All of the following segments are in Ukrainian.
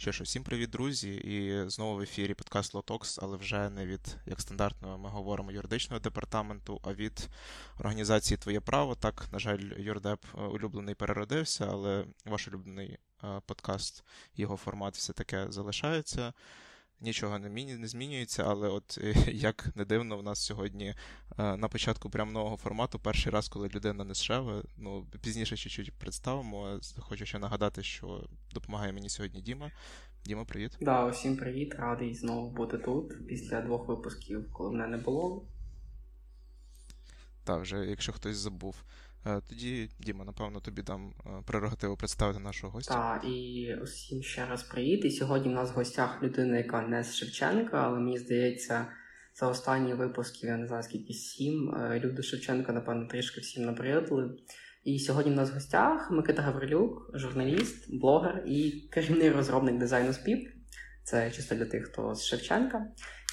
Що ж, всім привіт, друзі! І знову в ефірі подкаст Лотокс, але вже не від як стандартно ми говоримо юридичного департаменту, а від організації Твоє право. Так, на жаль, юрдеп е, улюблений переродився, але ваш улюблений е, подкаст, його формат все таке залишається нічого не не змінюється, але от як не дивно, в нас сьогодні е, на початку прям нового формату, перший раз, коли людина не шеве, ну пізніше чуть-чуть представимо. Хочу ще нагадати, що допомагає мені сьогодні Діма. Діма, привіт. Да, усім привіт, радий знову бути тут після двох випусків, коли мене не було. Так, вже якщо хтось забув. Е, тоді, Діма, напевно, тобі дам е, прерогативу представити нашого гостя. Так, і усім ще раз привіт. І сьогодні в нас в гостях людина, яка не з Шевченка, але мені здається, за останні випуски, я не знаю скільки сім, е, люди Шевченка, напевно, трішки всім набридли. І сьогодні в нас в гостях Микита Гаврилюк, журналіст, блогер і керівний розробник дизайну СПІП. Це чисто для тих, хто з Шевченка.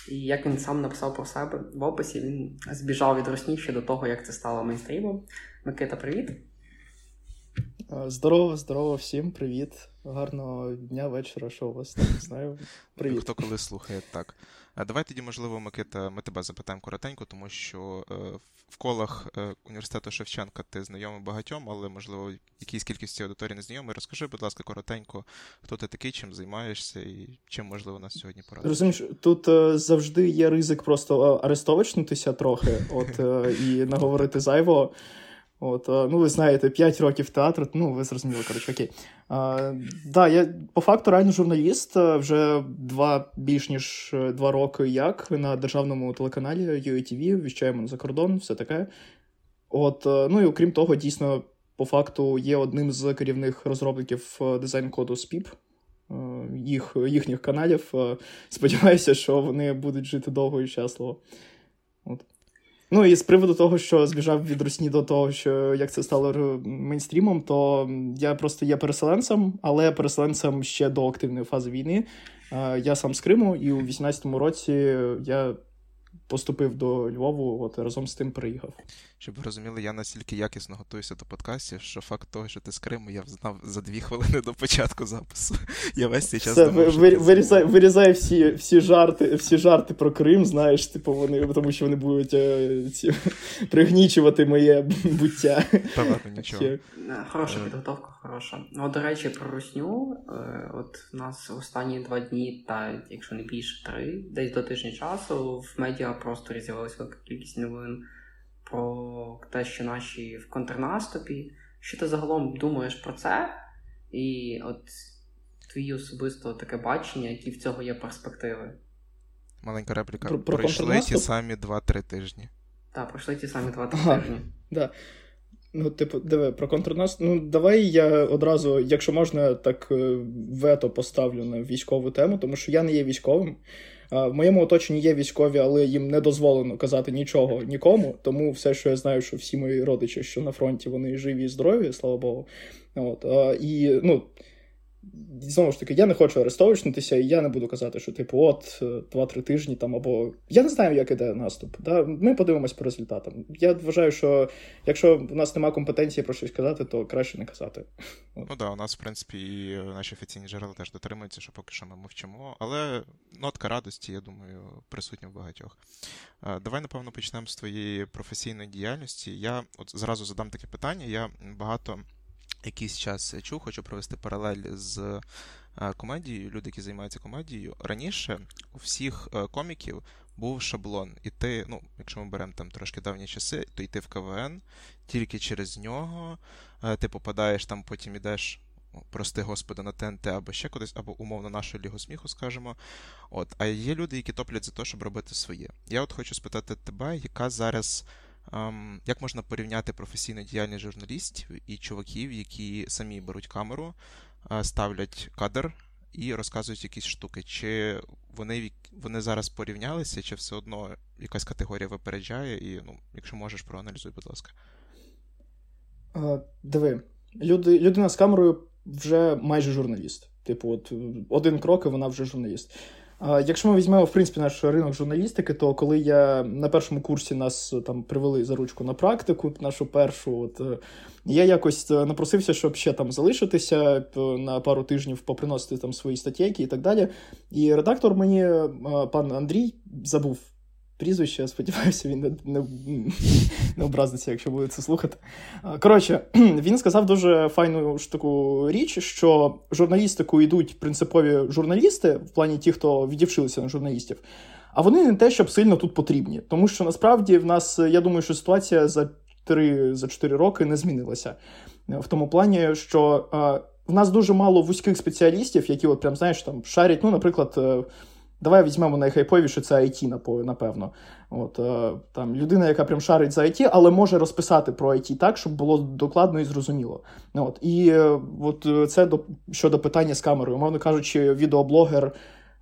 І як він сам написав про себе в описі, він збіжав від Росні ще до того, як це стало мейнстрімом. Микита, привіт. Здорово, здорово всім, привіт. Гарного дня, вечора, що у вас там знаю. Привіт. Хто коли слухає, так. Давай тоді, можливо, Микита, ми тебе запитаємо коротенько, тому що е, в колах е, університету Шевченка ти знайомий багатьом, але, можливо, якійсь кількості аудиторії не знайомий. Розкажи, будь ласка, коротенько, хто ти такий, чим займаєшся і чим можливо нас сьогодні порадити. Розумієш, тут е, завжди є ризик просто арестовичнутися трохи, от і наговорити зайво. От, Ну, ви знаєте, 5 років театру, ну, ви зрозуміли, коротше, окей. А, да, я по факту реально журналіст вже два більш ніж два роки як на державному телеканалі UATV, віщаємо за кордон, все таке. От, Ну і окрім того, дійсно, по факту є одним з керівних розробників дизайн-коду SPIP, їх, їхніх каналів. Сподіваюся, що вони будуть жити довго і щасливо. От. Ну і з приводу того, що збіжав від Русні до того, що як це стало мейнстрімом, то я просто є переселенцем, але переселенцем ще до активної фази війни. Я сам з Криму, і у 18-му році я поступив до Львову, от разом з тим приїхав. Щоб ви розуміли, я настільки якісно готуюся до подкастів, що факт того, що ти з Криму, я знав за дві хвилини до початку запису. Я весь цей час Все, думав, що вирізай, вирізай всі всі жарти всі жарти про Крим, знаєш, типу вони, тому що вони будуть е, ці, пригнічувати моє буття. Та ладно, нічого. Е, хороша підготовка, хороша. Ну, до речі, про русню. Е, от у нас останні два дні, та якщо не більше три, десь до тижня часу в медіа просторі з'явилася велика кількість новин про те, що наші в контрнаступі. Що ти загалом думаєш про це? І от твої особисто таке бачення, які в цього є перспективи? Маленька репліка. Про, про Пройшли ті самі 2-3 тижні. Так, пройшли ті самі 2-3 ага, тижні. Да. Ну, типу, диви, про контрнаступ. Ну, давай я одразу, якщо можна, так е, вето поставлю на військову тему, тому що я не є військовим. В моєму оточенні є військові, але їм не дозволено казати нічого нікому. Тому все, що я знаю, що всі мої родичі, що на фронті, вони живі і здорові, слава Богу. От, І ну, знову ж таки, я не хочу арестовичнутися, і я не буду казати, що типу, от два-три тижні там або я не знаю, як іде наступ. Да? Ми подивимось по результатам. Я вважаю, що якщо в нас немає компетенції про щось казати, то краще не казати. Ну так, да, у нас, в принципі, і наші офіційні джерела теж дотримуються, що поки що ми мовчимо. Але нотка радості, я думаю, присутня в багатьох. Давай, напевно, почнемо з твоєї професійної діяльності. Я от зразу задам таке питання. Я багато якийсь час чув, хочу провести паралель з е, комедією. Люди, які займаються комедією. Раніше у всіх е, коміків був шаблон. І ти, ну, якщо ми беремо там трошки давні часи, то йти в КВН, тільки через нього е, ти попадаєш там, потім ідеш. Прости Господи, на ТНТ або ще кудись, або умовно нашу лігу сміху, скажемо. От, А є люди, які топлять за те, щоб робити своє. Я от хочу спитати тебе, яка зараз як можна порівняти професійну діяльність журналістів і чуваків, які самі беруть камеру, е, ставлять кадр і розказують якісь штуки? Чи вони вони зараз порівнялися, чи все одно якась категорія випереджає? І, ну, якщо можеш, проаналізуй, будь ласка. Диви, люди, людина з камерою вже майже журналіст. Типу, от один крок, і вона вже журналіст. Якщо ми візьмемо в принципі наш ринок журналістики, то коли я на першому курсі нас там привели за ручку на практику, нашу першу, от е, я якось е, напросився, щоб ще там залишитися на пару тижнів, поприносити там свої статейки і так далі. І редактор мені, е, пан Андрій, забув прізвище, я сподіваюся, він не, не, не образиться, якщо буде це слухати. Коротше, він сказав дуже файну таку річ, що журналістику йдуть принципові журналісти, в плані ті, хто відівчилися на журналістів, а вони не те, щоб сильно тут потрібні. Тому що насправді в нас, я думаю, що ситуація за 3 за 4 роки не змінилася. В тому плані, що в нас дуже мало вузьких спеціалістів, які, от прям, знаєш, там шарять, ну, наприклад. Давай візьмемо найхайповіше, це IT, напевно. От, е, там Людина, яка прям шарить за IT, але може розписати про IT так, щоб було докладно і зрозуміло. От, І е, от е, це до, щодо питання з камерою. Мовно кажучи, відеоблогер.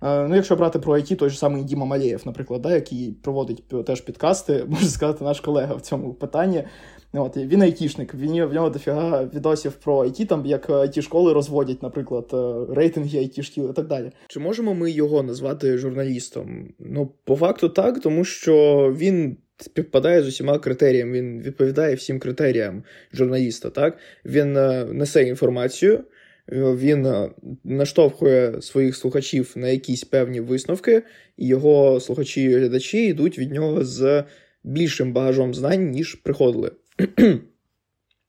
Ну, якщо брати про IT, той же самий Діма Малєєв, наприклад, да, який проводить теж підкасти, можна сказати, наш колега в цьому питанні. От, Він айтішник, він, в нього дофіга відосів про IT, там як it школи розводять, наприклад, е, рейтинги it шкіл і так далі. Чи можемо ми його назвати журналістом? Ну, по факту так, тому що він. Співпадає з усіма критеріями, він відповідає всім критеріям журналіста. Так він е, несе інформацію, він е, наштовхує своїх слухачів на якісь певні висновки, і його слухачі і глядачі йдуть від нього з більшим багажом знань, ніж приходили.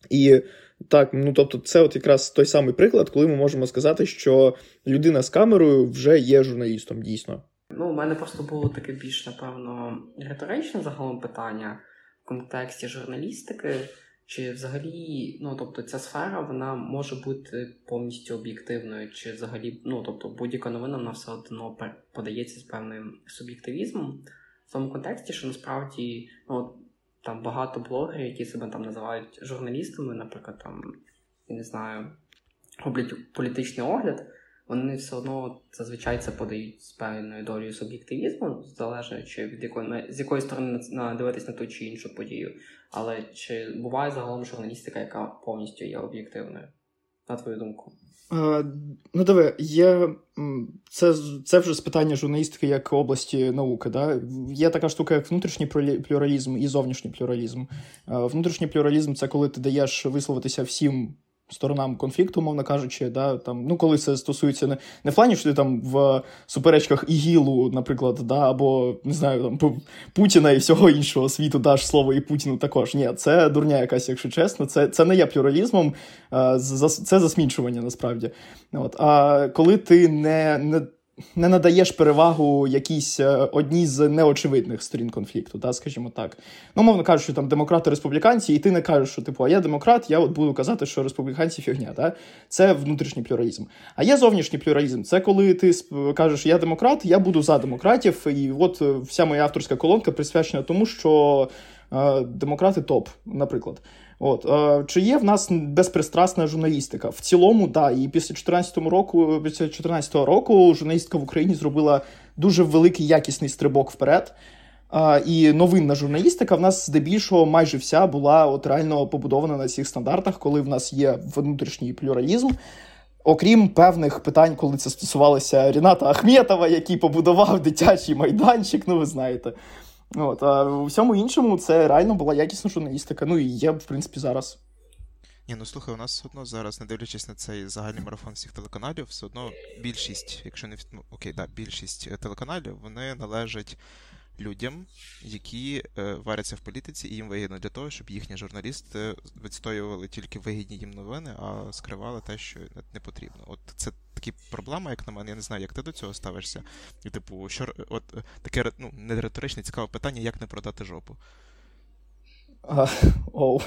І так, ну тобто, це от якраз той самий приклад, коли ми можемо сказати, що людина з камерою вже є журналістом, дійсно. Ну, у мене просто було таке більш, напевно, риторичне загалом питання в контексті журналістики. Чи взагалі, ну тобто, ця сфера вона може бути повністю об'єктивною, чи взагалі, ну тобто, будь-яка новина вона все одно подається з певним суб'єктивізмом в тому контексті, що насправді ну, там багато блогерів, які себе там називають журналістами, наприклад, там, я не знаю, роблять політичний огляд, вони все одно зазвичай це подають з певною долею суб'єктивізму, залежно від якої з якої сторони дивитись на ту чи іншу подію. Але чи буває загалом журналістика, яка повністю є об'єктивною? На твою думку? А, Ну, диви, є це це вже з питання журналістики як області науки. Да? Є така штука, як внутрішній плюралізм і зовнішній плюралізм. Внутрішній плюралізм це коли ти даєш висловитися всім сторонам конфлікту, мовно кажучи, да, там, ну, коли це стосується не не в плані, що ти там в суперечках ІГІЛу, наприклад, да, або не знаю, там Путіна і всього іншого світу даш слово і Путіну також. Ні, це дурня якась, якщо чесно. Це це не є плюралізмом, це засмічування насправді. От. А коли ти не, не не надаєш перевагу якійсь е, одній з неочевидних сторін конфлікту, та, скажімо так. Ну, мовно кажучи, там демократи республіканці, і ти не кажеш, що типу, а я демократ, я от буду казати, що республіканці фігня. Та? Це внутрішній плюралізм. А є зовнішній плюралізм. Це коли ти кажеш, я демократ, я буду за демократів, і от е, вся моя авторська колонка присвячена тому, що е, демократи топ, наприклад. От е, Чи є в нас безпристрасна журналістика? В цілому, да. І після 14 року, після 2014 року журналістика в Україні зробила дуже великий якісний стрибок вперед. Е, і новинна журналістика в нас здебільшого майже вся була от реально побудована на цих стандартах, коли в нас є внутрішній плюралізм. Окрім певних питань, коли це стосувалося Ріната Ахметова, який побудував дитячий майданчик, ну ви знаєте. От, А у всьому іншому це реально була якісна журналістика. Ну і є, в принципі, зараз. Ні, ну слухай, у нас все одно зараз, не дивлячись на цей загальний марафон всіх телеканалів, все одно більшість, якщо не окей, да, більшість телеканалів, вони належать людям, які е, варяться в політиці, і їм вигідно для того, щоб їхні журналісти відстоювали тільки вигідні їм новини, а скривали те, що не потрібно. От це такі проблеми, як на мене. Я не знаю, як ти до цього ставишся. І, типу, що от таке ну, не риторичне цікаве питання, як не продати жопу. Uh, оу.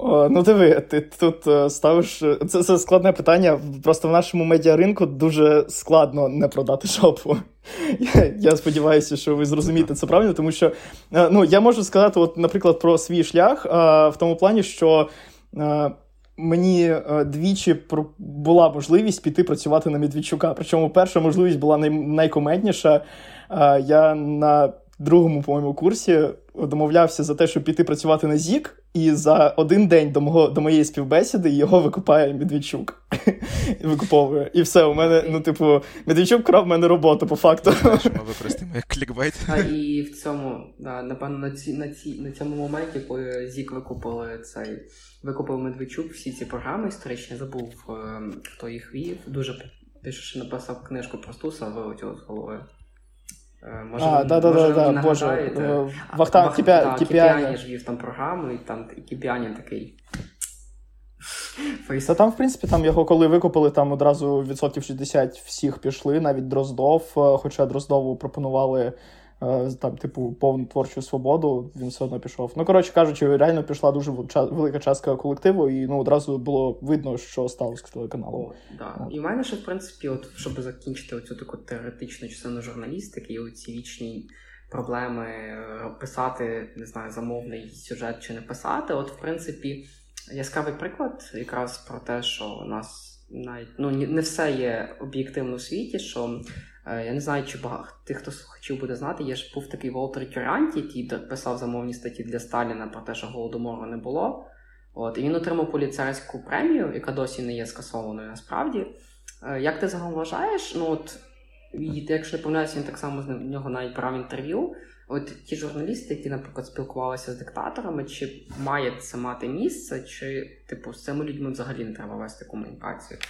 Ну, диви, ти тут е, ставиш. Це це складне питання. Просто в нашому медіаринку дуже складно не продати шопу. Я я сподіваюся, що ви зрозумієте це правильно, тому що е, ну, я можу сказати, от, наприклад, про свій шлях в тому плані, що. Е, мені двічі була можливість піти працювати на Медведчука. Причому перша можливість була най- найкомедніша. Я на другому, по-моєму, курсі домовлявся за те, щоб піти працювати на ЗІК, і за один день до мого до моєї співбесіди його викупає Медведчук. Викуповує. І все, у мене, ну, типу, Медведчук крав в мене роботу, по факту. Ми використаємо як клікбейт. А і в цьому, напевно, на ці, на, ці, на цьому моменті, коли Зік викупили цей, викупив Медведчук всі ці програми історичні, забув, е, хто їх вів. Дуже ще написав книжку про Стуса, вилетіло з голови. Е, Може, А, да, да, може, да, да, боже. е, Вахтанг Вах- Кіпя- да, Кіпіані. Кіпіані ж вів там програму, і там і Кіпіані такий. Фейс- Та там, в принципі, там його коли викупили, там одразу відсотків 60 всіх пішли, навіть Дроздов, е, хоча Дроздову пропонували там, типу, повну творчу свободу, він все одно пішов. Ну, коротше кажучи, реально пішла дуже вел- велика частка колективу, і ну, одразу було видно, що сталося з телеканалом. Да. І в мене ще, в принципі, от, щоб закінчити оцю таку теоретичну частину журналістики і оці вічні проблеми е, писати, не знаю, замовний сюжет чи не писати. От, в принципі, яскравий приклад якраз про те, що у нас навіть ну, не все є об'єктивно у світі, що е, я не знаю, чи багато тих, хто слухачів буде знати, є ж був такий Волтер Тюранті, який писав замовні статті для Сталіна про те, що голодомору не було. От, і він отримав поліцейську премію, яка досі не є скасованою насправді. Е, Як ти загалом вважаєш? Ну от, якщо не помиляюся, він так само з нього навіть брав інтерв'ю. От ті журналісти, які, наприклад, спілкувалися з диктаторами, чи має це мати місце, чи, типу, з цими людьми взагалі не треба вести комунікацію?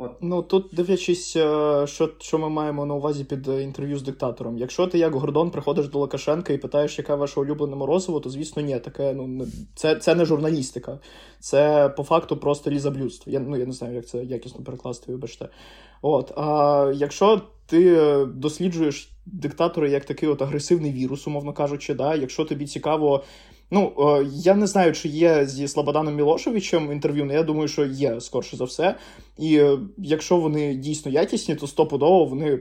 От. Ну тут дивлячись, е, що, що ми маємо на увазі під е, інтерв'ю з диктатором. Якщо ти як Гордон приходиш до Лукашенка і питаєш, яке ваше улюблене морозиво, то звісно ні, таке ну це, це не журналістика, це по факту просто лізаблюдство. Я ну я не знаю, як це якісно перекласти, вибачте. От а якщо ти е, досліджуєш диктатора як такий от агресивний вірус, умовно кажучи, да, якщо тобі цікаво. Ну, е, я не знаю, чи є зі Слободаном Мілошевичем інтерв'ю, але я думаю, що є, скорше за все. І е, якщо вони дійсно якісні, то стопудово вони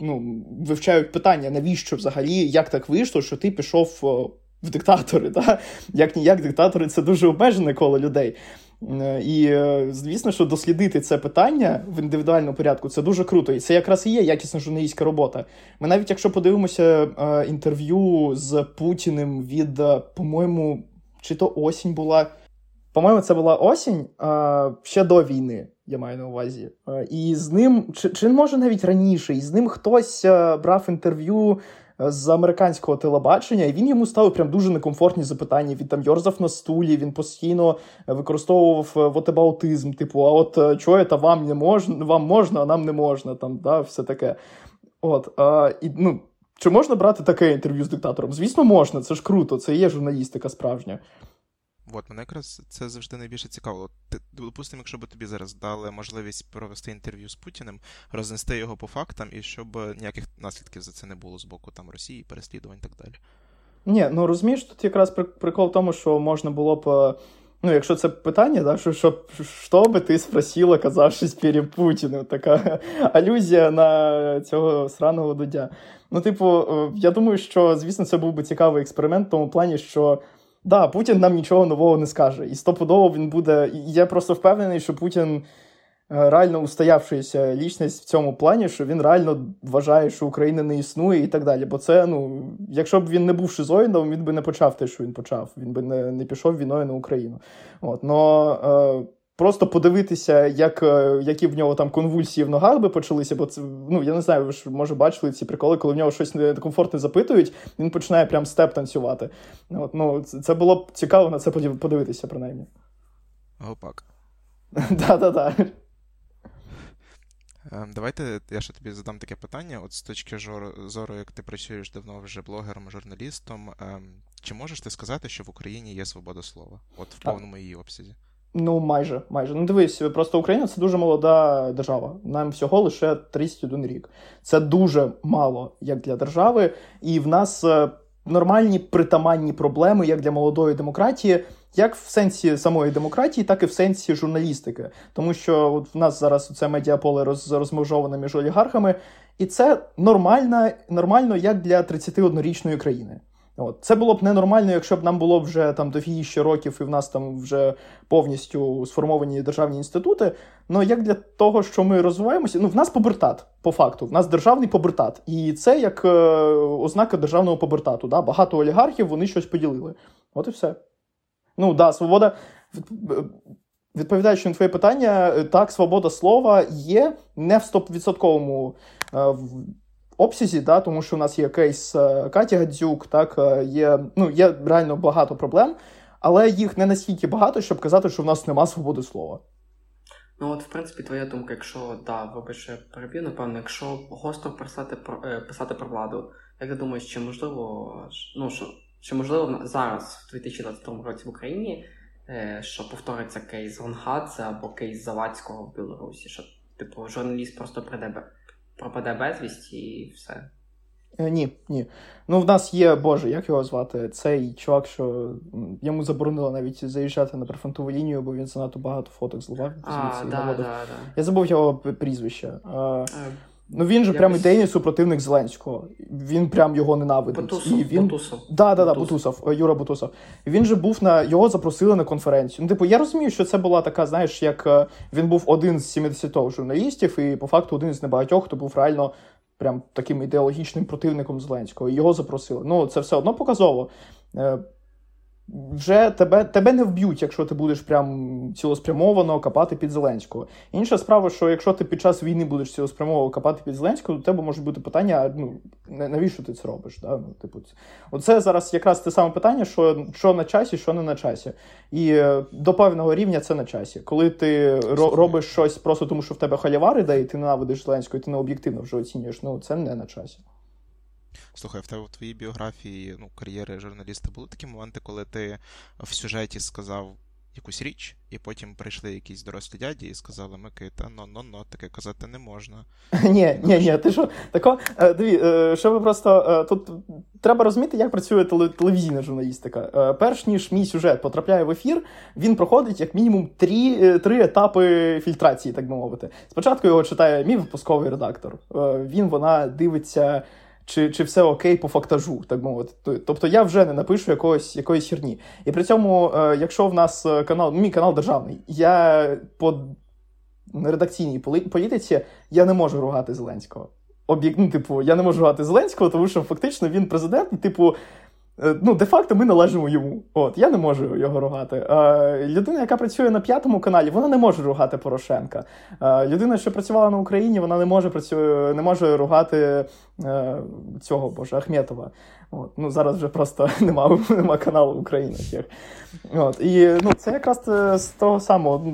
ну, вивчають питання, навіщо взагалі, як так вийшло, що ти пішов о, в диктатори. Да? Як ніяк, диктатори це дуже обмежене коло людей. Е, І е, звісно, що дослідити це питання в індивідуальному порядку це дуже круто. І це якраз і є якісна журналістська робота. Ми навіть якщо подивимося е, інтерв'ю з Путіним від, по-моєму, чи то осінь була. По-моєму, це була осінь ще до війни, я маю на увазі. І з ним, чи, чи може навіть раніше, і з ним хтось брав інтерв'ю з американського телебачення, і він йому ставив прям дуже некомфортні запитання. Він там йорзав на стулі, він постійно використовував е, вотебаутизм, типу, а от е, чого це вам не можна, вам можна, а нам не можна, там, да, все таке. От, а, і, ну, чи можна брати таке інтерв'ю з диктатором? Звісно, можна, це ж круто, це є журналістика справжня. От, мене якраз це завжди найбільше цікаво. Ти, допустимо, якщо б тобі зараз дали можливість провести інтерв'ю з Путіним, рознести його по фактам, і щоб ніяких наслідків за це не було з боку там Росії, переслідувань і так далі. Ні, ну розумієш, тут якраз прикол в тому, що можна було б. е, Ну, якщо це питання, да, що, що, що би ти спросила, оказавшись перед Путіним, така алюзія на цього сраного дудя. Ну, типу, е, я думаю, що, звісно, це був би цікавий експеримент в тому плані, що да, Путін нам нічого нового не скаже. І стопудово він буде. Я просто впевнений, що Путін е, реально устоявшися лічність в цьому плані, що він реально вважає, що Україна не існує і так далі. Бо це, ну, якщо б він не був шизоїдом, він би не почав те, що він почав. Він би не, не пішов війною на Україну. От, но е, просто подивитися, як, е, які в нього там конвульсії в ногах би почалися, бо це, ну, я не знаю, ви ж може бачили ці приколи, коли в нього щось некомфортне запитують, він починає прям степ танцювати. От, ну, це, було б цікаво на це подивитися, принаймні. Гопак. Да-да-да. Ем, Давайте я ще тобі задам таке питання. От з точки зору, як ти працюєш давно вже блогером, журналістом, ем, чи можеш ти сказати, що в Україні є свобода слова? От в повному її обсязі? Ну, майже, майже. Ну, дивись, просто Україна це дуже молода держава. Нам всього лише 31 рік. Це дуже мало як для держави, і в нас е, нормальні притаманні проблеми як для молодої демократії, як в сенсі самої демократії, так і в сенсі журналістики. Тому що от в нас зараз це медіаполе роз, розмежоване між олігархами, і це нормально, нормально як для 31-річної країни. От. Це було б ненормально, якщо б нам було вже там дофігіще років, і в нас там вже повністю сформовані державні інститути. Ну як для того, що ми розвиваємося, ну в нас побертат, по факту, в нас державний побертат. І це як е, ознака державного побертату. Да? Багато олігархів вони щось поділили. От і все. Ну да, свобода. Відповідаючи на твоє питання, так, свобода слова є не в 100% е, обсязі, да, тому що у нас є кейс е, Каті Гадзюк, так, е, є ну, є реально багато проблем, але їх не настільки багато, щоб казати, що в нас нема свободи слова. Ну, от, в принципі, твоя думка, якщо да, вибач, переб'ю, напевно, якщо гостро писати про писати про владу, як ти думаєш, чи можливо ну, що, чи можливо зараз, в 2022 році в Україні, що повториться кейс Гонгадзе або кейс Завадського в Білорусі, що типу журналіст просто прийде пропаде безвісті і все. Е, ні, ні. Ну, в нас є, Боже, як його звати? Цей чувак, що йому заборонили навіть заїжджати на прифронтову лінію, бо він занадто багато фоток зливав. А, да, да, да. Я забув його прізвище. А, е, Ну він же прям ідейний супротивник Зеленського. Він прям його ненавидить. Бутусов, і він... Бутусов. Да, да, да, Бутусов, е, Юра Бутусов. Він же був на його запросили на конференцію. Ну, типу, я розумію, що це була така, знаєш, як е, він був один з 70 журналістів, і по факту один з небагатьох, хто був реально прям таким ідеологічним противником Зеленського. Його запросили. Ну, це все одно показово. Вже тебе тебе не вб'ють, якщо ти будеш прям цілеспрямовано копати під Зеленського. Інша справа, що якщо ти під час війни будеш цілеспрямовано копати під Зеленського, то тебе може бути питання: ну навіщо ти це робиш? Да? Ну, типу, Оце зараз якраз те саме питання, що що на часі, що не на часі. І е, до певного рівня це на часі. Коли ти робиш щось просто тому, що в тебе халявар іде, і ти ненавидиш Зеленського, і ти не об'єктивно вже оцінюєш, ну це не на часі. Слухай, в тебе в твоїй біографії ну, кар'єри журналіста були такі моменти, коли ти в сюжеті сказав якусь річ, і потім прийшли якісь дорослі дяді і сказали, Микита, ну ну ну таке казати не можна. Ні, ні, ні, ти що, тако, е, диві, е, що ви просто е, тут треба розуміти, як працює телевізійна журналістика. Перш ніж мій сюжет потрапляє в ефір, він проходить як мінімум три, три етапи фільтрації, так би мовити. Спочатку його читає мій випусковий редактор. Він вона дивиться чи чи все окей по фактажу, так мовити. Тобто я вже не напишу якогось якоїсь херні. І при цьому, е, якщо в нас е, канал, мій канал державний, я по редакційній політиці я не можу ругати Зеленського. Об'єк... ну, типу, я не можу ругати Зеленського, тому що фактично він президент, і типу. Е, ну, де-факто ми належимо йому. От, Я не можу його ругати. Е, Людина, яка працює на п'ятому каналі, вона не може ругати Порошенка. Е, Людина, що працювала на Україні, вона не може працює, не може ругати е, цього Боже, Ахметова. От, ну, Зараз вже просто нема, нема каналу України. От, І ну, це якраз е, з того самого,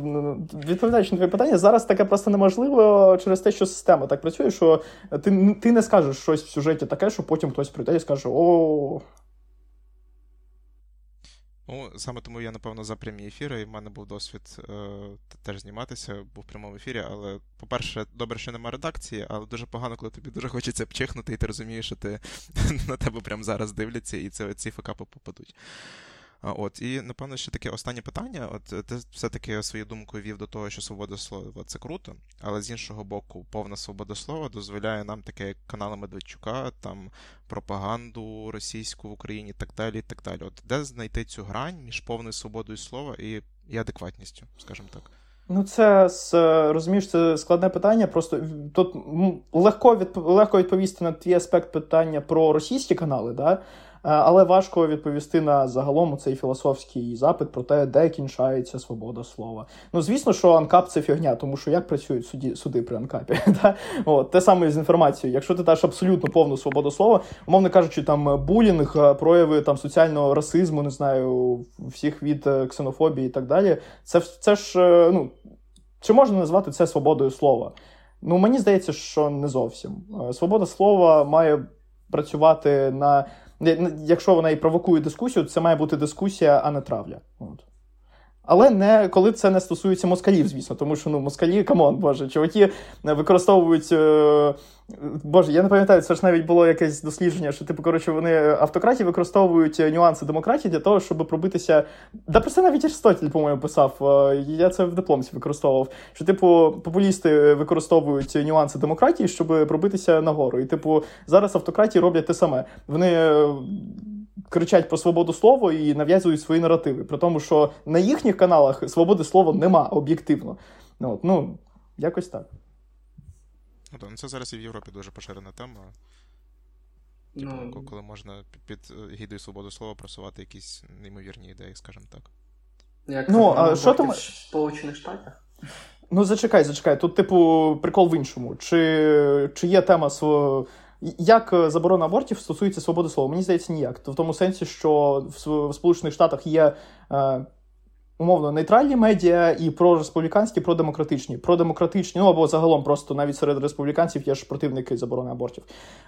відповідаючи на твоє питання, зараз таке просто неможливо через те, що система так працює, що ти ти не скажеш щось в сюжеті таке, що потім хтось прийде і скаже: О. Ну, саме тому я, напевно, за прямі ефіри, і в мене був досвід е, теж зніматися, був в прямому ефірі. Але, по-перше, добре, що нема редакції, але дуже погано, коли тобі дуже хочеться пчихнути, і ти розумієш, що ти на тебе прямо зараз дивляться, і це ці факапи попадуть. От, І, напевно, ще таке останнє питання. От е, Ти все-таки свою думку вів до того, що свобода слова це круто, але з іншого боку, повна свобода слова дозволяє нам таке, як канали Медведчука, там пропаганду російську в Україні так далі. так далі. От Де знайти цю грань між повною свободою слова і, і адекватністю, скажімо так? Ну, це розумієш, це складне питання. Просто тут легко від, легко відповісти на твій аспект питання про російські канали, да? Е, але важко відповісти на загалом цей філософський запит про те, де кінчається свобода слова. Ну, звісно, що анкап це фігня, тому що як працюють суді, суди при анкапі. От, Те саме з інформацією. Якщо ти даш абсолютно повну свободу слова, умовно кажучи, там булінг, е, прояви там соціального расизму, не знаю, всіх від е, ксенофобії і так далі, це це ж ну. Чи можна назвати це свободою слова? Ну, мені здається, що не зовсім. Свобода слова має працювати на якщо вона і провокує дискусію, це має бути дискусія, а не травля. От. Але не коли це не стосується москалів, звісно, тому що ну москалі, come on, боже, чуваки використовують. Е, боже, я не пам'ятаю, це ж навіть було якесь дослідження, що типу, коротше, вони автократії використовують нюанси демократії для того, щоб пробитися. Да про це навіть Аристотель, по-моєму, писав. Е, я це в дипломці використовував. Що, типу, популісти використовують нюанси демократії, щоб пробитися нагору. І, типу, зараз автократії роблять те саме. Вони кричать про свободу слова і нав'язують свої наративи. При тому, що на їхніх каналах свободи слова нема об'єктивно. Ну, от, ну якось так. Ну, так, ну це зараз і в Європі дуже поширена тема. Типу, Ну, коли можна під, під е, гідою свободи слова просувати якісь неймовірні ідеї, скажімо так. як Ну, а що в Сполучених Штатах? Ну, зачекай, зачекай. Тут, типу, прикол в іншому. Чи, чи є тема як е, заборона абортів стосується свободи слова? Мені здається, ніяк. В тому сенсі, що в Сполучених Штатах є. Е, Умовно, нейтральні медіа і прореспубліканські, продемократичні. Продемократичні, ну або загалом просто навіть серед республіканців є ж противники заборони абортів.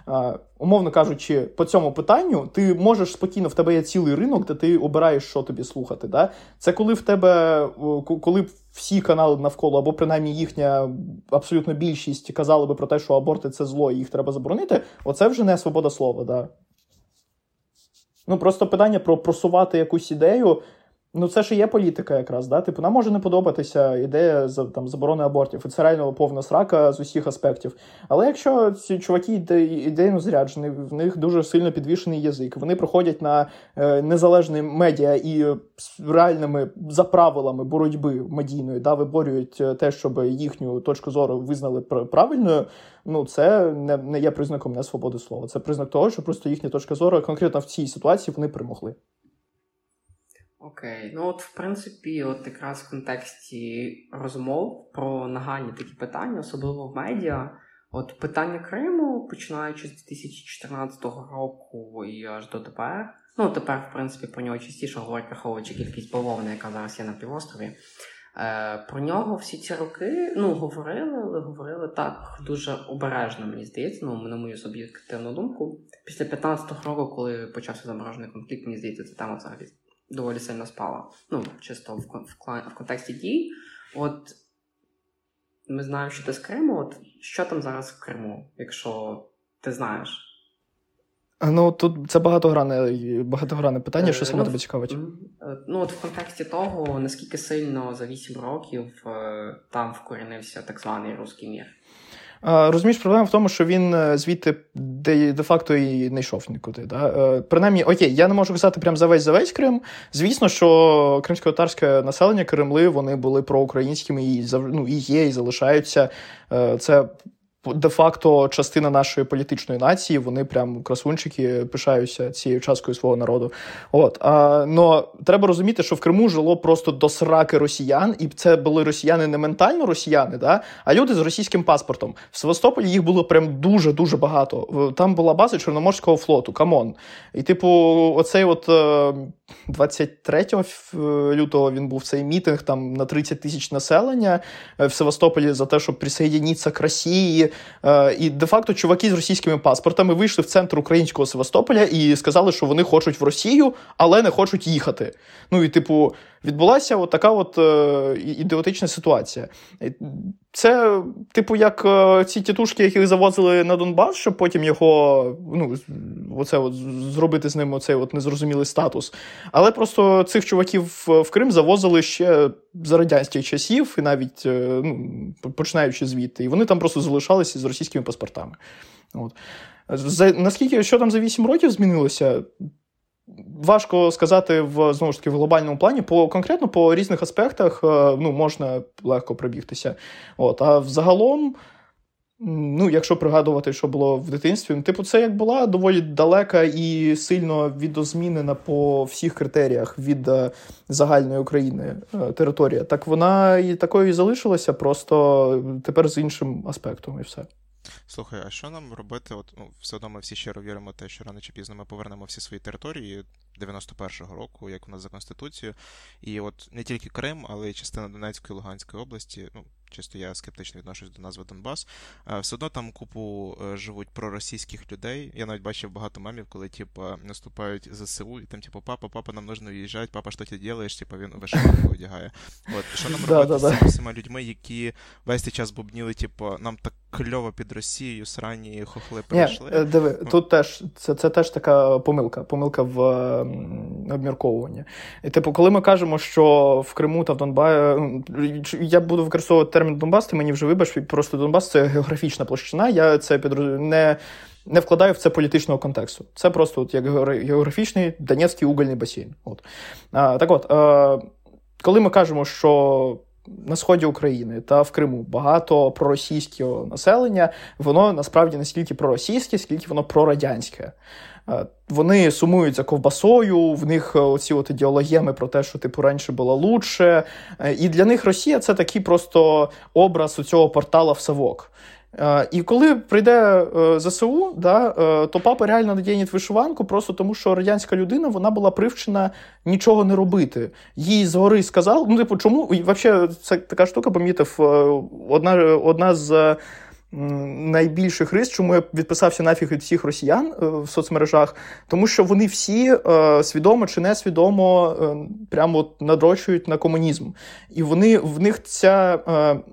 Е, умовно кажучи, по цьому питанню ти можеш спокійно, в тебе є цілий ринок, де ти обираєш, що тобі слухати. Да? Це коли в тебе, ку- коли всі канали навколо, або принаймні їхня абсолютно більшість казали би про те, що аборти це зло, і їх треба заборонити. Оце вже не свобода слова, да. Ну просто питання про просувати якусь ідею. Ну, це ж і є політика, якраз, да? Типу, нам може не подобатися ідея там заборони абортів, і це реально повна срака з усіх аспектів. Але якщо ці чуваки іде- ідейно заряджені, в них дуже сильно підвішений язик, вони проходять на е, незалежні медіа і реальними за правилами боротьби медійної, да, виборюють е, те, щоб їхню точку зору визнали правильною. Ну, це не, не є признаком не свободи слова. Це признак того, що просто їхня точка зору конкретно в цій ситуації вони перемогли. Окей, ну от в принципі, от якраз в контексті розмов про нагальні такі питання, особливо в медіа, от питання Криму, починаючи з 2014 року і аж до тепер. Ну, тепер, в принципі, про нього частіше говорять, враховуючи кількість бавовни, яка зараз є на півострові. Е, про нього всі ці роки ну, говорили, але говорили так дуже обережно, мені здається, ну, на мою суб'єктивну думку. Після 15-го року, коли почався заморожений конфлікт, мені здається, ця тема взагалі доволі сильно спала. Ну, чисто в, в, в контексті дій. От ми знаємо, що ти з Криму. От що там зараз в Криму, якщо ти знаєш? Ну тут це багатогранне, багатогранне питання, що Е, саме ну, тебе цікавить. Е, Ну, от в контексті того, наскільки сильно за 8 років е, там вкорінився так званий русський мір. Розумієш, проблема в тому, що він е, звідти де, де-факто і не йшов нікуди. Да? Е, Принаймні, окей, я не можу казати прям за весь за весь Крим. Звісно, що кримсько-татарське населення Криму вони були проукраїнськими і ну, і є, і залишаються. Е, Це де-факто частина нашої політичної нації. Вони прям красунчики пишаються цією часткою свого народу. От а, но треба розуміти, що в Криму жило просто до сраки росіян, і це були росіяни не ментально росіяни, да, а люди з російським паспортом. В Севастополі їх було прям дуже дуже багато. Там була база Чорноморського флоту. Come on. І, типу, оцей от е, 23 лютого він був цей мітинг там на 30 тисяч населення е, в Севастополі за те, щоб присоєдніться к Росії. Е, І де-факто чуваки з російськими паспортами вийшли в центр українського Севастополя і сказали, що вони хочуть в Росію, але не хочуть їхати. Ну і типу, відбулася от така от е, ідіотична ситуація. Це, типу, як е, ці тітушки, яких завозили на Донбас, щоб потім його ну, оце от, зробити з ним оцей от незрозумілий статус. Але просто цих чуваків в, Крим завозили ще за радянських часів, і навіть е, ну, починаючи звідти. І вони там просто залишалися з російськими паспортами. От. За, наскільки що там за 8 років змінилося? Важко сказати в знову ж таки в глобальному плані. По конкретно по різних аспектах е, ну, можна легко пробігтися. От, а взагалом, ну, якщо пригадувати, що було в дитинстві, ну, типу, це як була доволі далека і сильно відозмінена по всіх критеріях від е, загальної України е, територія, так вона і такою і залишилася, просто тепер з іншим аспектом, і все. Слухай, а що нам робити? От ну, все одно ми всі щиро віримо те, що рано чи пізно ми повернемо всі свої території 91-го року, як у нас за конституцією. І от не тільки Крим, але й частина Донецької і Луганської області. Ну, чисто я скептично відношусь до назви Донбас. Все одно там купу е, живуть проросійських людей. Я навіть бачив багато мемів, коли типу, наступають ЗСУ, і там, типу, папа, папа, нам нужно уїжджати, папа, що ти робиш? Типу, він вишиванку одягає. От що нам робити з цими всіма людьми, які весь цей час бубніли, типу, нам так кльово під Росією, срані хохли Ні, прийшли. е, диви, тут теж це, це теж така помилка, помилка в е, обмірковуванні. І, типу, коли ми кажемо, що в Криму та в Донбасі, я буду використовувати термін Донбас, ти мені вже вибач, просто Донбас це географічна площина. Я це підроз... не не вкладаю в це політичного контексту. Це просто от як географічний Донецький угольний басейн. От. А, Так от, а, коли ми кажемо, що на сході України та в Криму багато проросійського населення, воно насправді не стільки проросійське, скільки воно прорадянське. Вони сумують за ковбасою, в них оці от ідеологеми про те, що типу раніше було лучше. Е, і для них Росія це такий просто образ у цього портала в Савок. Е, і коли прийде е, ЗСУ, да, е, то папа реально надінить вишиванку, просто тому що радянська людина вона була привчена нічого не робити. Їй згори сказав, ну типу, чому і взагалі це така штука, помітив одна, одна з найбільших рис, чому я відписався нафіг від всіх росіян е, в соцмережах, тому що вони всі е, свідомо чи несвідомо е, прямо от надрочують на комунізм. І вони в них ця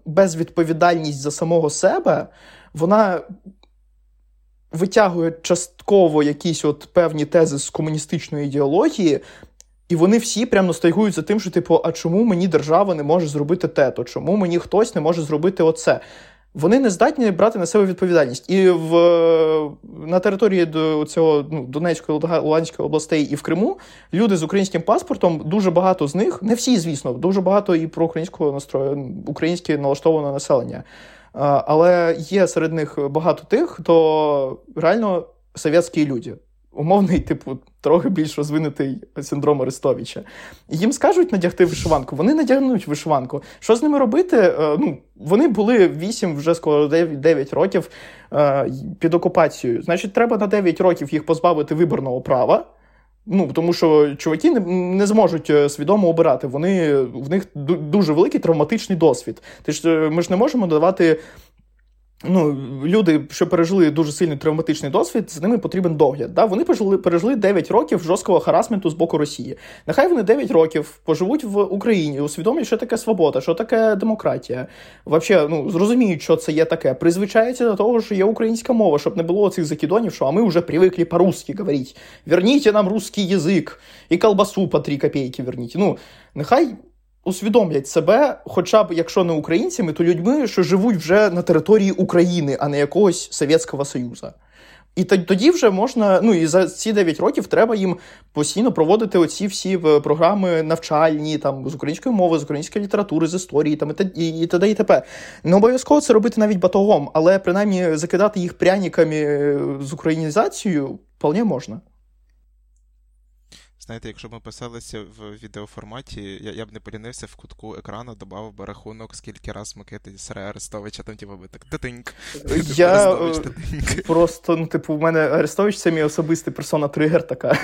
безвідповідальність за самого себе, вона. Витягує частково якісь от певні тези з комуністичної ідеології, і вони всі прямо ностальгують за тим, що, типу, а чому мені держава не може зробити те, то чому мені хтось не може зробити оце? Вони не здатні брати на себе відповідальність. І в, на території цього ну, Донецької Луганської областей і в Криму люди з українським паспортом дуже багато з них, не всі, звісно, дуже багато і про українського настрою, українське налаштоване населення. Але є серед них багато тих, хто реально совєтські люди умовний, типу, трохи більш розвинутий синдром Арестовича. Їм скажуть надягти вишиванку, вони надягнуть вишиванку. Що з ними робити? Е, ну, Вони були 8, вже скоро 9, 9 років е, під окупацією. Значить, треба на 9 років їх позбавити виборного права. Ну, Тому що чуваки не, не зможуть е, свідомо обирати. Вони, В них дуже великий травматичний досвід. Ти ж Ми ж не можемо давати Ну, люди, що пережили дуже сильний травматичний досвід, з ними потрібен догляд. Да? Вони пережили пережили 9 років жорсткого харасменту з боку Росії. Нехай вони 9 років поживуть в Україні, усвідомлять, що таке свобода, що таке демократія. Взагалі, ну зрозуміють, що це є таке. Призвичаються до того, що є українська мова, щоб не було цих закидонів, що а ми вже привикли по-русски говорити. Верніть нам русский язик і колбасу по 3 копійки верніть. Ну, нехай усвідомлять себе, хоча б якщо не українцями, то людьми, що живуть вже на території України, а не якогось Совєтського Союзу. І тоді вже можна, ну і за ці 9 років треба їм постійно проводити оці всі е, програми навчальні, там з української мови, з української літератури, з історії, там і т.д. і т.п. Не обов'язково це робити навіть батогом, але принаймні закидати їх пряниками е, з українізацією вполне можна. Знаєте, якщо б ми писалися в відеоформаті, я я б не полінився в кутку екрану, додав би рахунок, скільки раз Микити Сарая Арестовича, там типу би так титиньк. Я Просто, ну, типу, в мене Арестович це мій особистий персона тригер така.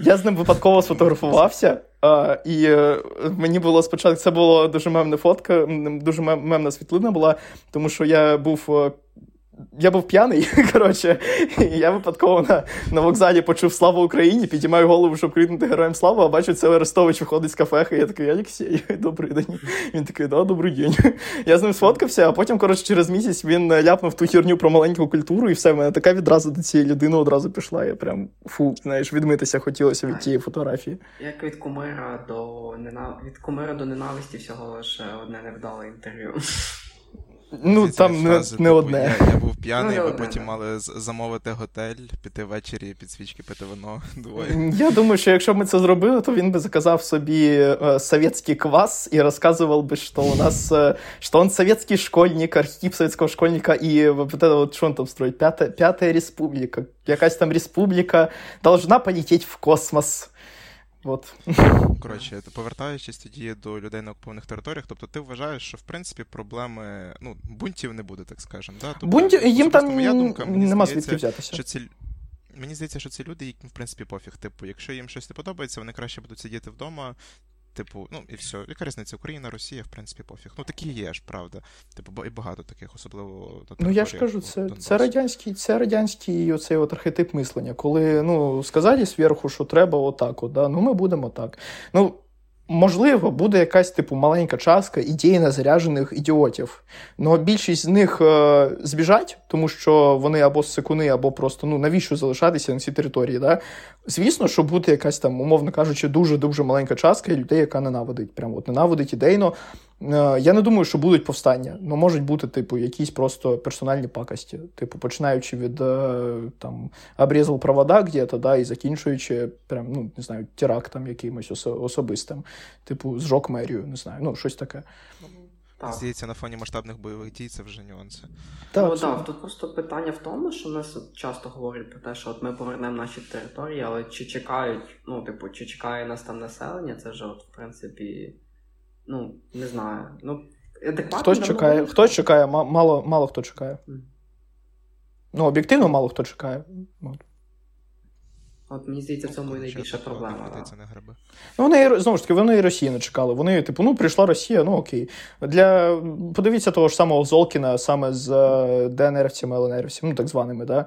Я з ним випадково сфотографувався. А, І е, мені було спочатку це була дуже мемна фотка, дуже мемна світлина була, тому що я був е, я був п'яний, коротше, і я випадково на на вокзалі почув Слава Україні, підіймаю голову, щоб крикнути Героям Слава, а бачу, це Арестович виходить з кафехи. Я такий, Алексій, добрий день. Він такий, да, добрий день. Я з ним сфоткався, а потім, коротше, через місяць він ляпнув ту херню про маленьку культуру, і все, в мене така відразу до цієї людини одразу пішла. Я прям фу, знаєш, відмитися хотілося від тієї фотографії. Як від кумира до ненав... від кумира до ненависті всього лише одне невдале інтерв'ю. Ну, там не, фрази, не типу, одне. Я, я був п'яний, ну, ви потім не. мали замовити готель, піти ввечері під свічки пити вино. двоє. Я думаю, що якщо б ми це зробили, то він би заказав собі е, советський квас і розказував би, що у нас е, що он советский школьник, архетип советского школьника, і вот это вот, що він там строїть? П'ята, п'ята республіка. Якась там республіка должна полететь в космос. От. Коротше, повертаючись тоді до людей на окупованих територіях, тобто ти вважаєш, що в принципі проблеми ну, бунтів не буде, так скажемо. Да? Тобто, Бунтів їм там моя думка, мені нема звідки взятися. Що ці... Мені здається, що це люди, яким в принципі пофіг. Типу, якщо їм щось не подобається, вони краще будуть сидіти вдома, Типу, ну і все. Яка різниця? Україна, Росія, в принципі, пофіг. Ну такі є ж, правда. Типу, і багато таких, особливо Ну я ж кажу, це це радянський це радянський оцей от архетип мислення, коли ну сказали зверху, що треба отак, от, да? ну ми будемо так. Ну, Можливо, буде якась типу маленька частка ідейно заряджених ідіотів. але більшість з них е, збіжать, тому що вони або секуни, або просто ну навіщо залишатися на цій території. Да? Звісно, що буде якась там, умовно кажучи, дуже дуже маленька частка людей, яка ненавидить. Прямо от ненавидить ідейно. Е, я не думаю, що будуть повстання. Ну, можуть бути, типу, якісь просто персональні пакості. Типу, починаючи від е, там обрізав провода где-то, да, і закінчуючи прям, ну, не знаю, терактом якимось особистим. Типу, зжок мерію, не знаю, ну, щось таке. Так. Здається, на фоні масштабних бойових дій це вже нюанси. Так, ну, так, тут просто питання в тому, що нас часто говорять про те, що от ми повернемо наші території, але чи чекають, ну, типу, чи чекає нас там населення, це ж, от, в принципі, ну, не знаю. Ну, Хтось чекає, хтось чекає, мало мало хто чекає. Mm. Ну, об'єктивно, мало хто чекає. От. От мені здається, в цьому і найбільша проблема. Це не гриби. Ну, вони знову ж таки, вони і Росії не чекали. Вони, типу, ну, прийшла Росія, ну окей. Для подивіться того ж самого Золкіна саме з е, ДНРівцями, ЛНРівцями, ну так званими, да.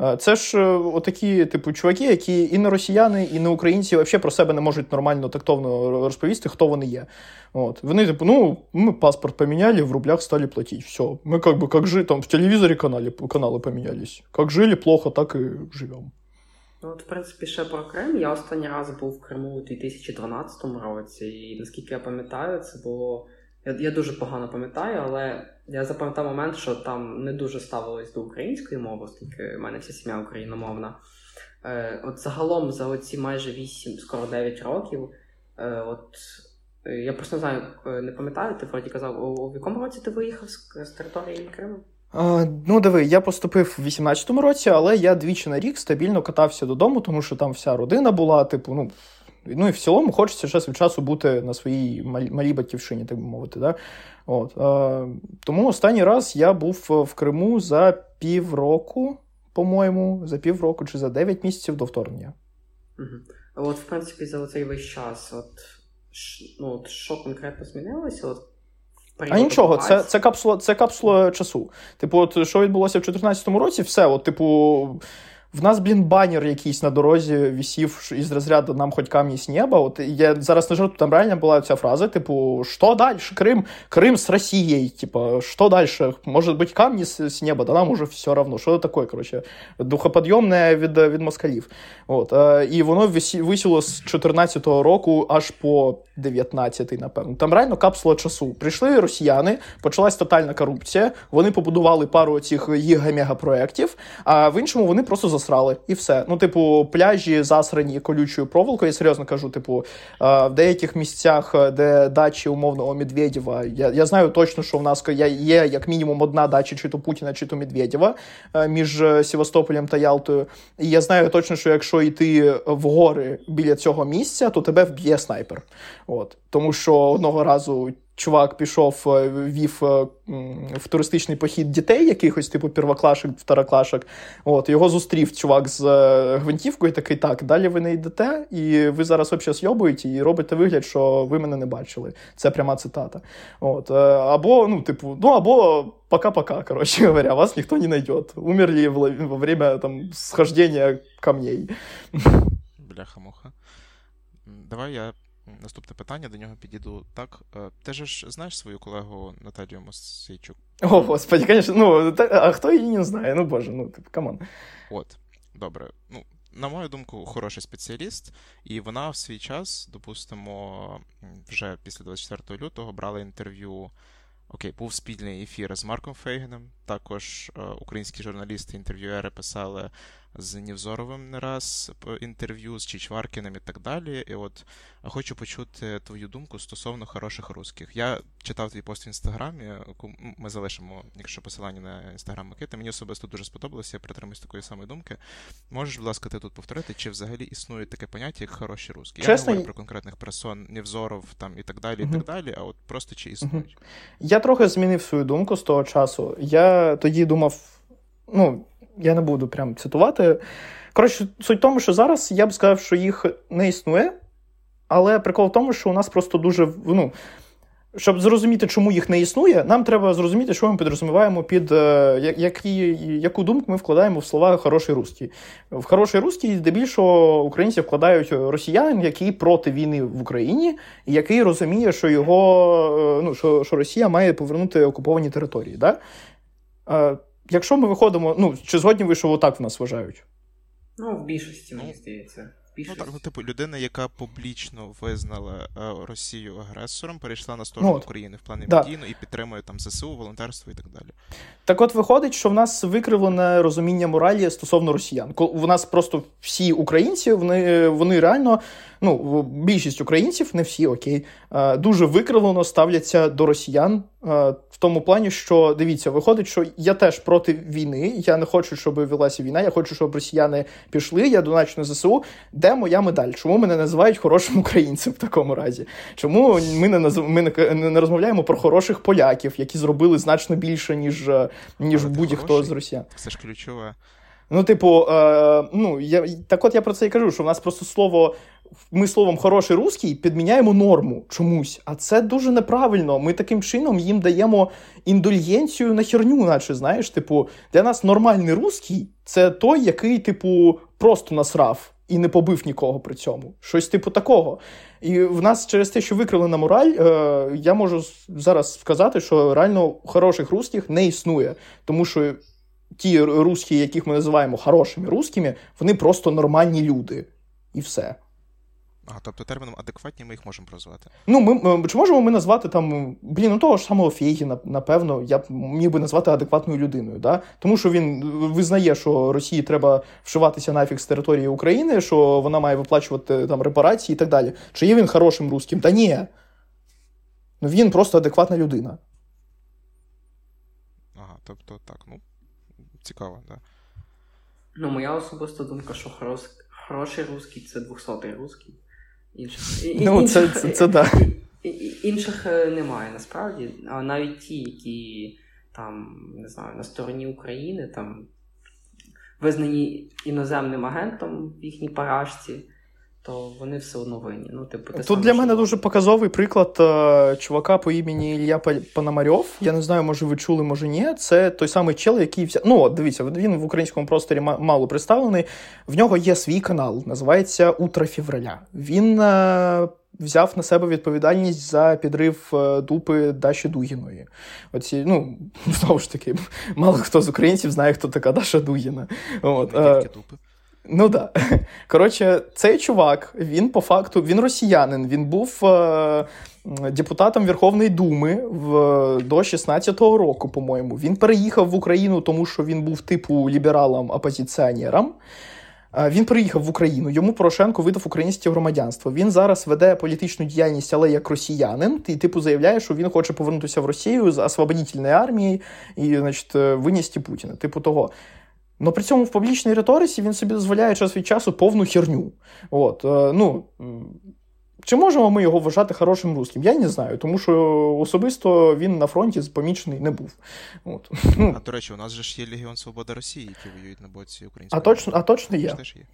Е, це ж е, отакі, типу, чуваки, які і не росіяни, і не українці взагалі про себе не можуть нормально тактовно розповісти, хто вони є. От. Вони, типу, ну, ми паспорт поміняли, в рублях стали платити. Все. Ми как бы, как жили, там в телевізорі каналі, канали помінялись. Як жили плохо, так і живемо. Ну, от, в принципі, ще про Крим. Я останній раз був в Криму у 2012 році, і наскільки я пам'ятаю, це було. Я я дуже погано пам'ятаю, але я запам'ятав момент, що там не дуже ставилось до української мови, оскільки в мене вся сім'я україномовна. Е, От загалом за оці майже 8, скоро 9 років, е, от е, я просто не знаю, е, не пам'ятаю, ти вроді казав, у, у якому році ти виїхав з, з території Криму? Ну, диви, я поступив в 18-му році, але я двічі на рік стабільно катався додому, тому що там вся родина була, типу, ну. Ну і в цілому хочеться час від часу бути на своїй малій батьківщині, так би мовити. Да? От, е, Тому останній раз я був в Криму за півроку, по-моєму, за півроку чи за 9 місяців до вторгнення. Угу. От, в принципі, за цей весь час, от, ну, от що конкретно змінилося? От, а нічого, це це, капсула це капсула часу. Типу, от що відбулося в 2014 році, все, от, типу, в нас, блін, банер якийсь на дорозі висів із розряду нам хоч камні з неба. От я зараз не жарту, там реально була ця фраза: типу, що далі? Крим, Крим з Росією. Типу, що далі? Може бути камні з неба, да нам уже все равно. Що таке, коротше, духоподйомне від від москалів. От, е, І воно висіло з 14 року аж по 19-й, напевно. Там реально капсула часу. Прийшли росіяни, почалась тотальна корупція. Вони побудували пару цих гіга-мега-проєктів, а в іншому вони просто засрали. І все. Ну, типу, пляжі засрані колючою проволокою. Я серйозно кажу, типу, в деяких місцях, де дачі умовного Медведєва, я я знаю точно, що в нас є як мінімум одна дача, чи то Путіна, чи то Медведєва між Севастополем та Ялтою. І я знаю точно, що якщо йти в гори біля цього місця, то тебе вб'є снайпер. От. Тому що одного разу чувак пішов, е, вів е, в туристичний похід дітей, якихось, типу первоклашок, второклашок. От, Його зустрів чувак з е, гвинтівкою, такий, так, далі ви не йдете, і ви зараз взагалі зйобуєте і робите вигляд, що ви мене не бачили. Це пряма цитата. От, Або, ну, типу, ну, або пока-пока, короче говоря, вас ніхто не найдет. Умерли во время там, схождения камней. Бляха-муха. Давай я наступне питання, до нього підійду так. Е, ти ж знаєш свою колегу Наталію Мосейчук? О, господи, звісно, ну, а хто її не знає? Ну, боже, ну, типу, come on. От, добре. Ну, на мою думку, хороший спеціаліст, і вона в свій час, допустимо, вже після 24 лютого брала інтерв'ю. Окей, був спільний ефір з Марком Фейгеном. Також е, українські журналісти, інтерв'юери писали з Нівзоровим не раз інтерв'ю, з Чичваркіним і так далі. І от хочу почути твою думку стосовно хороших русських. Я читав твій пост в інстаграмі, ми залишимо, якщо посилання на інстаграм Микити. Мені особисто дуже сподобалося, я притримуюсь такої самої думки. Можеш, будь ласка, ти тут повторити, чи взагалі існує таке поняття, як хороші русські? Я не говорю про конкретних персон, Нівзоров там і так далі, і так далі, а от просто чи існують. Я трохи змінив свою думку з того часу. Я тоді думав, ну я не буду прям цитувати. Коротше, суть в тому, що зараз я б сказав, що їх не існує, але прикол в тому, що у нас просто дуже. ну, щоб зрозуміти, чому їх не існує, нам треба зрозуміти, що ми підрозуміваємо під е, які, яку думку ми вкладаємо в слова хороший русський. В хороший русський здебільшого українці вкладають росіянин, який проти війни в Україні, і який розуміє, що його е, ну, що, що Росія має повернути окуповані території. Да? Е, якщо ми виходимо, ну чи згодні ви, що отак в нас вважають? Ну, в більшості, мені здається. Ну так, ну типу, людина, яка публічно визнала е, Росію агресором, перейшла на сторону Ну, от. України в плані Да. медійно і підтримує там ЗСУ, волонтерство і так далі. Так от виходить, що в нас викривлене розуміння моралі стосовно росіян. В нас просто всі українці, вони, вони реально, ну, більшість українців, не всі, окей, е, дуже викривлено ставляться до росіян е, в тому плані, що дивіться, виходить, що я теж проти війни. Я не хочу, щоб велася війна. Я хочу, щоб росіяни пішли. Я доначу на ЗСУ. Де моя медаль? Чому мене називають хорошим українцем в такому разі? Чому ми не назв... ми не, розмовляємо про хороших поляків, які зробили значно більше, ніж, е, ніж будь-хто з росіян? Це ж ключове. Ну, типу, е, ну я так от я про це і кажу, що в нас просто слово. Ми словом хороший русський підміняємо норму чомусь, а це дуже неправильно. Ми таким чином їм даємо індульгенцію на херню, наче знаєш, типу, для нас нормальний русський це той, який, типу, просто насрав і не побив нікого при цьому. Щось типу такого. І в нас через те, що викривлена мораль, е, я можу зараз сказати, що реально хороших русських не існує, тому що ті русські, яких ми називаємо хорошими русскими, вони просто нормальні люди. І все. А, тобто терміном адекватні ми їх можемо прозвати. Ну, ми, ми- чи можемо ми назвати там, блін, ну того ж самого Фейгіна, напевно, я б міг би назвати адекватною людиною, да? тому що він визнає, що Росії треба вшиватися нафіг з території України, що вона має виплачувати там репарації і так далі. Чи є він хорошим русським? Та ні. Ну він просто адекватна людина. Ага, тобто так, ну цікаво, да. Ну, моя особиста думка, що хорош... хороший русський це 200-й русський. Інших... Ну, інших- це, це да. і- і- Інших е, немає насправді. А навіть ті, які там, не знаю, на стороні України, там визнані іноземним агентом в їхній парашці, то вони все одно винні. Ну, типу, Тут саме, для що- мене дуже показовий приклад е, чувака по імені Ілля Па- Пономарьов. Я не знаю, може ви чули, може ні. Це той самий чел, який взяв. Ну, дивіться, він в українському просторі мало представлений. В нього є свій канал, називається Утро февраля. Він е, взяв на себе відповідальність за підрив е, дупи Даші Дугіної. Оці, ну, знову ж таки, мало хто з українців знає, хто така Даша Дугіна. От, Не е, тільки дупи. Ну да. Коротше, цей чувак, він по факту він росіянин. Він був е, депутатом Верховної Думи в, до 16-го року, по-моєму. Він переїхав в Україну, тому що він був типу лібералом опозиціонером. Е, Він приїхав в Україну, йому Порошенко видав українське громадянство. Він зараз веде політичну діяльність, але як росіянин, і типу заявляє, що він хоче повернутися в Росію з освободительної армії і, значить, е, винести Путіна. Типу того. Но при цьому в публічній риториці він собі дозволяє час від часу повну херню. От, е, ну, чи можемо ми його вважати хорошим русським? Я не знаю, тому що особисто він на фронті помічений не був. От. Ну, А до речі, у нас же ж є Легіон Свобода Росії, які воюють на боці української. а, точно, а точно є. є.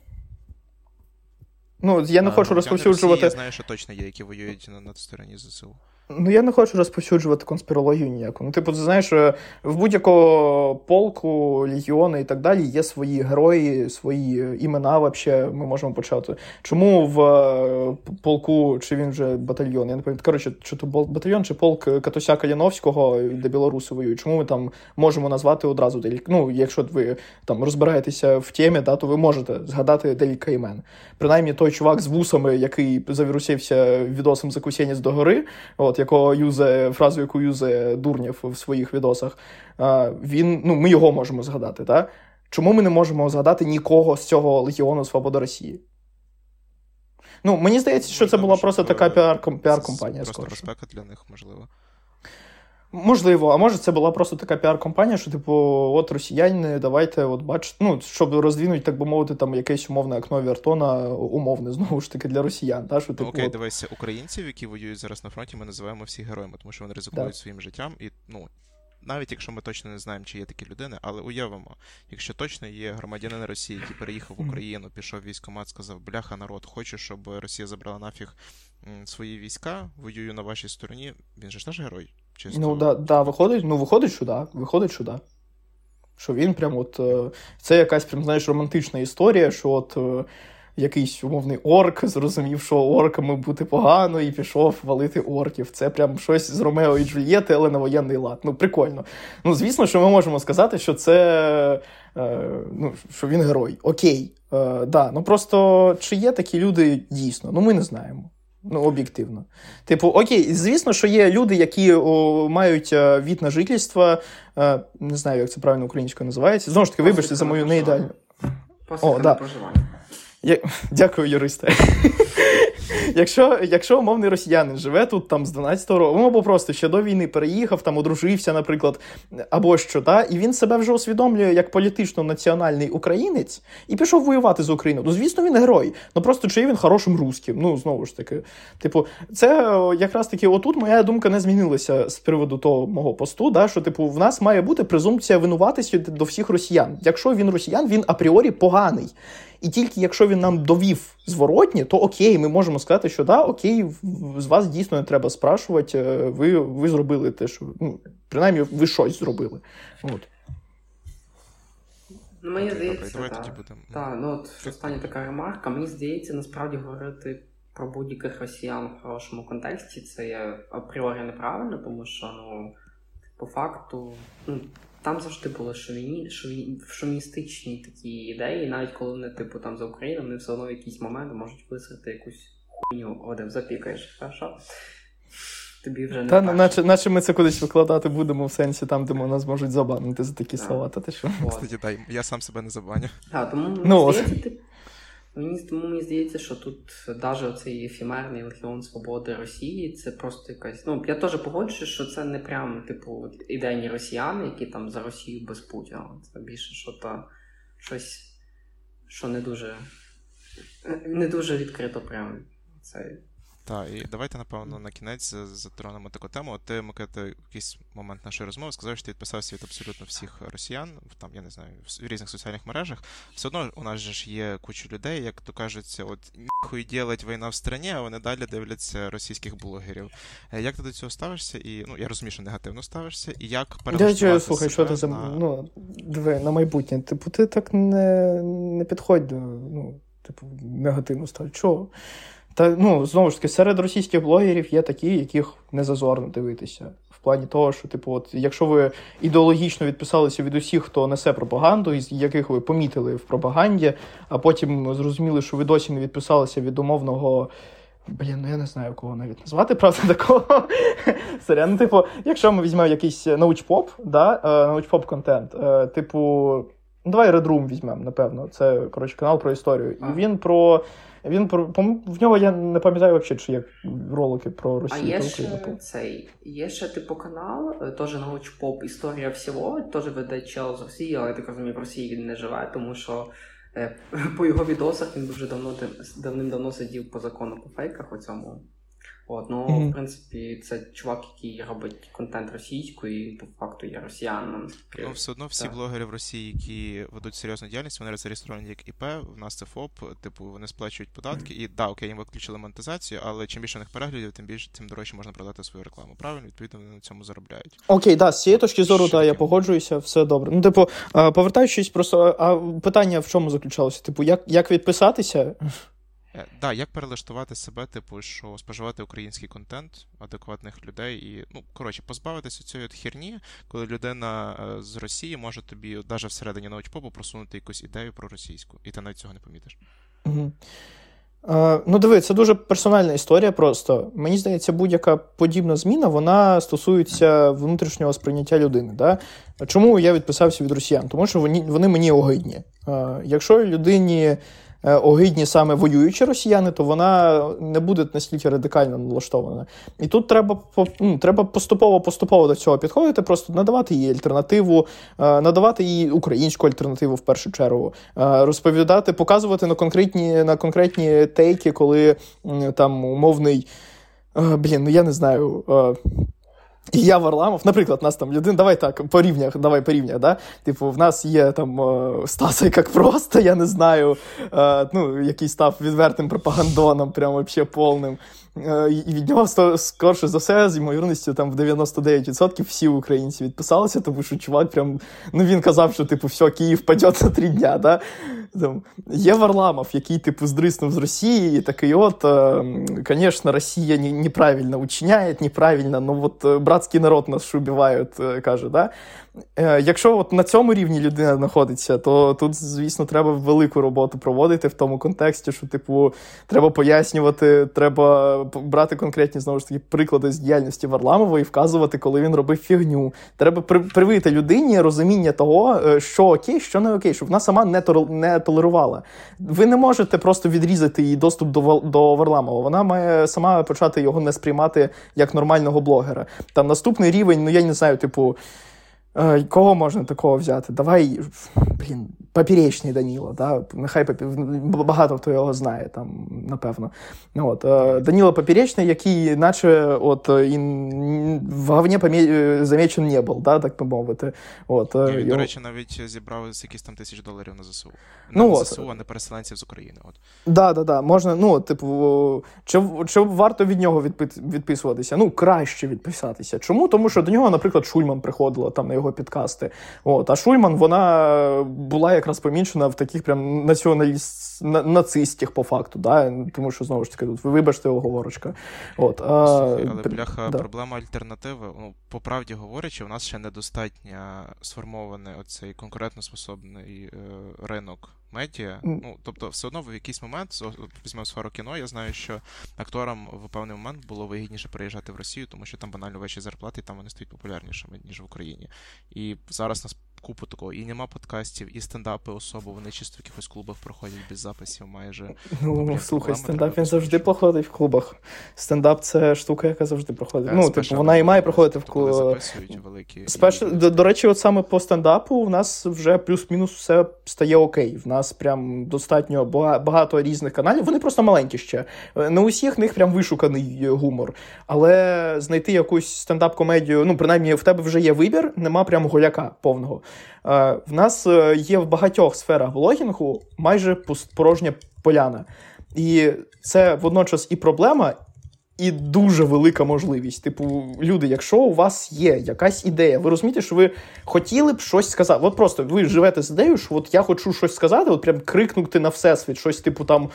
Ну, я не А хочу розповсюджувати. Росії, я знаю, що точно є, які воюють на, на стороні ЗСУ. Ну, я не хочу розповсюджувати конспірологію ніяку. Ну, типу, ти знаєш, е, в будь-якого полку, легіони і так далі є свої герої, свої імена. Вообще, ми можемо почати. Чому в е, полку, чи він вже батальйон? Я не пам'ятаю. Коротше, чи то батальйон, чи полк Катуся Каліновського, де білоруси воюють. Чому ми там можемо назвати одразу декілька? Ну, якщо ви там розбираєтеся в темі, да, то ви можете згадати декілька імен. Принаймні, той чувак з вусами, який завірусився відосом закусінець до гори, от якого юзе, фразу, яку юзе Дурнєв в своїх відосах, він, ну, ми його можемо згадати, Та? Чому ми не можемо згадати нікого з цього Легіону Свобода Росії? Ну, мені здається, що це була просто така е, піар- це піар-компанія. Просто безпека для них, можливо. Можливо, а може це була просто така піар-компанія, що, типу, от росіяни, давайте, от бачите, ну, щоб роздвинути, так би мовити, там якесь умовне окно Вертона, умовне, знову ж таки, для росіян. Та, що, Ну, типу, окей, от, дивися, українців, які воюють зараз на фронті, ми називаємо всі героями, тому що вони ризикують Да. своїм життям. І, ну, навіть якщо ми точно не знаємо, чи є такі людини, але уявимо, якщо точно є громадянин Росії, який переїхав в Україну, пішов в військкомат, сказав, бляха, народ, хочу, щоб Росія забрала нафіг свої війська, воюю на вашій стороні. Він же ж теж герой. Чисто. Ну, да, да, виходить, ну, виходить, що да, виходить, що да. Що він прям от. е, Це якась прям, знаєш, романтична історія, що от. е, якийсь умовний орк зрозумів, що орками бути погано, і пішов валити орків. Це прям щось з Ромео і Джульєти, але на воєнний лад. Ну, прикольно. Ну, звісно, що ми можемо сказати, що це е, ну, що він герой. Окей. Е, да. Ну просто чи є такі люди дійсно? Ну, ми не знаємо. Ну, об'єктивно. Типу, окей, звісно, що є люди, які о, мають е, від на жительство, е, не знаю, як це правильно українською називається. Знову ж таки, вибачте за мою неідеальну. О, да. проживання. Я... Дякую, юристе. Якщо якщо умовний росіянин живе тут там з 12-го року, або просто ще до війни переїхав, там одружився, наприклад, або що, та, і він себе вже усвідомлює як політично національний українець і пішов воювати з Україною. Ну, звісно, він герой. Ну просто чи є він хорошим русським? Ну, знову ж таки. Типу, це якраз таки, отут моя думка не змінилася з приводу того мого посту, да, що типу в нас має бути презумпція винуватості до всіх росіян. Якщо він росіян, він апріорі поганий. І тільки якщо він нам довів зворотні, то окей, ми можемо сказати, що да, окей, з вас дійсно не треба спрашувати, е, ви ви зробили те, що ну, принаймні ви щось зробили. От. Ну, Мені здається, так, та, ну, от остання така ремарка. Мені здається, насправді говорити про будь-яких росіян в хорошому контексті це є апріорі неправильно, тому що ну, по факту ну, там завжди були шовіні, шові, шовіністичні такі ідеї, навіть коли вони, типу, там за Україну, вони все одно в якийсь момент можуть висрати якусь хуйню, Одем, запікаєш, хорошо? Тобі вже не Та, наче, наче ми це кудись викладати будемо в сенсі там, де нас можуть забанити за такі слова, та ти що? Кстати, дай, я сам себе не забаню. Так, тому ну, здається, ти Мені тому мені здається, що тут навіть цей ефемерний легіон свободи Росії це просто якась. Ну, я теж погоджуюся, що це не прям, типу, ідейні росіяни, які там за Росію без Путіна. Це більше що то щось, що не дуже не дуже відкрито прям цей. Так, і давайте, напевно, на кінець затронемо таку тему. Ти, Микита, якийсь момент нашої розмови сказав, що ти відписався від абсолютно всіх росіян, там, я не знаю, в різних соціальних мережах. Все одно у нас же ж є куча людей, як то кажуть, от ніхуй ділить війна в страні, а вони далі дивляться російських блогерів. Е, як ти до цього ставишся? І ну я розумію, що негативно ставишся, і як перелаштувати слухай, що ти за на... ну, диви, на майбутнє. Типу, ти так не не підходь до ну, типу, негативно ставиш. Чого? Та ну знову ж таки, серед російських блогерів є такі, яких не зазорно дивитися. В плані того, що, типу, от якщо ви ідеологічно відписалися від усіх, хто несе пропаганду, із яких ви помітили в пропаганді, а потім зрозуміли, що ви досі не відписалися від умовного. Блін, ну я не знаю, кого навіть назвати, правда, такого. Сорян, ну, типу, якщо ми візьмемо якийсь научпоп, да, е, научпоп контент, е, типу, ну давай Red візьмемо, напевно. Це коротше канал про історію. І він про він про в нього я не пам'ятаю взагалі, чи є ролики про Росію. А є ще цей є ще типу канал, е, теж научпоп Історія всього, теж веде чел з Росії, але я так розумію, в Росії він не живе, тому що е, по його відосах він вже давно давним-давно сидів по закону по фейках у цьому. От, ну, mm-hmm. в принципі, це чувак, який робить контент російською, і по факту є росіянином. Ну, все одно всі так. блогери в Росії, які ведуть серйозну діяльність, вони зареєстровані як ІП, в нас це ФОП, типу, вони сплачують податки, mm-hmm. і да, окей, їм виключили монетизацію, але чим більше них переглядів, тим більше тим дорожче можна продати свою рекламу. Правильно, відповідно, вони на цьому заробляють. Окей, да, з цієї точки зору, так, я погоджуюся, все добре. Ну, типу, повертаючись, просто а питання в чому заключалося? Типу, як, як відписатися? Е, да, як перелаштувати себе, типу, що споживати український контент адекватних людей і, ну, коротше, позбавитися цієї херні, коли людина е, з Росії може тобі, навіть всередині научпопу, просунути якусь ідею про російську, і ти навіть цього не помітиш. Угу. Uh, ну, диви, це дуже персональна історія. Просто мені здається, будь-яка подібна зміна вона стосується внутрішнього сприйняття людини. Да? Чому я відписався від росіян? Тому що вони вони мені огидні. Uh, якщо людині Е, огидні саме воюючі росіяни, то вона не буде настільки радикально налаштована. І тут треба ну, треба поступово-поступово до цього підходити, просто надавати їй альтернативу, е, надавати їй українську альтернативу в першу чергу, е, розповідати, показувати на конкретні на конкретні тейки, коли там умовний. Блін, ну я не знаю. І я Варламов, наприклад, нас там людина, давай так, по рівнях, давай по рівнях, да? Типу, в нас є там Стаса як просто, я не знаю, ну, який став відвертим пропагандоном, прям вообще повним. Е, і від нього скорше за все, з ймовірністю там в 99% всі українці відписалися, тому що чувак прям ну він казав, що типу все, Київ паде за три дня. Да? Там, Є Варламов, який типу здриснув з Росії, і такий от, звісно, Росія неправильно учиняє, неправильно, ну от братський народ нас убивають, каже. Да? Е, якщо от на цьому рівні людина знаходиться, то тут, звісно, треба велику роботу проводити в тому контексті, що, типу, треба пояснювати, треба брати конкретні знову ж таки приклади з діяльності Варламова і вказувати, коли він робив фігню. Треба привити людині розуміння того, е, що окей, що не окей, щоб вона сама не не толерувала. Ви не можете просто відрізати її доступ до до Варламова. Вона має сама почати його не сприймати як нормального блогера. Там наступний рівень, ну я не знаю, типу. Е, кого можна такого взяти? Давай, блін, Поперечний Даніло, да? нехай багато хто його знає, там, напевно. От, е, Даніло Поперечний, який, наче от, і в говні помі... замечен не був, да, так би мовити. От, і, його... До речі, навіть зібрав якісь там тисяч доларів на ЗСУ. Ну, на от. ЗСУ, а не переселенців з України. От. Да, да, да. Можна, ну, типу, чи, чи варто від нього відписуватися? Ну, краще відписатися. Чому? Тому що до нього, наприклад, Шульман приходила там на його підкасти. От, А Шульман, вона була як якраз помічена в таких прям націоналіст нацистських по факту, да? тому що знову ж таки тут вибачте оговорочка. От, а, Слухай, але бляха, да. проблема альтернативи. Ну, по правді говорячи, у нас ще недостатньо сформований оцей конкурентоспособний е, ринок медіа. Mm. Ну, тобто, все одно в якийсь момент, візьмемо сферу кіно, я знаю, що акторам в певний момент було вигідніше переїжджати в Росію, тому що там банально вищі зарплати, і там вони стають популярнішими, ніж в Україні. І зараз нас купу такого. І нема подкастів, і стендапи особо, вони чисто в якихось клубах проходять без записів майже. Ну, слухай, стендап він завжди проходить в клубах. Стендап це штука, яка завжди проходить. Yeah, е, ну, типу, вона і має проходити в клубах. Спеш... І... До, до речі, от саме по стендапу у нас вже плюс-мінус все стає окей. В нас прям достатньо багато різних каналів. Вони просто маленькі ще. Не усіх них прям вишуканий гумор. Але знайти якусь стендап-комедію, ну, принаймні, в тебе вже є вибір, нема прям голяка повного. Е, в нас е, є в багатьох сферах блогінгу майже порожня поляна. І це водночас і проблема, і дуже велика можливість. Типу, люди, якщо у вас є якась ідея, ви розумієте, що ви хотіли б щось сказати. От просто ви живете з ідеєю, що от я хочу щось сказати, от прям крикнути на всесвіт, щось типу там.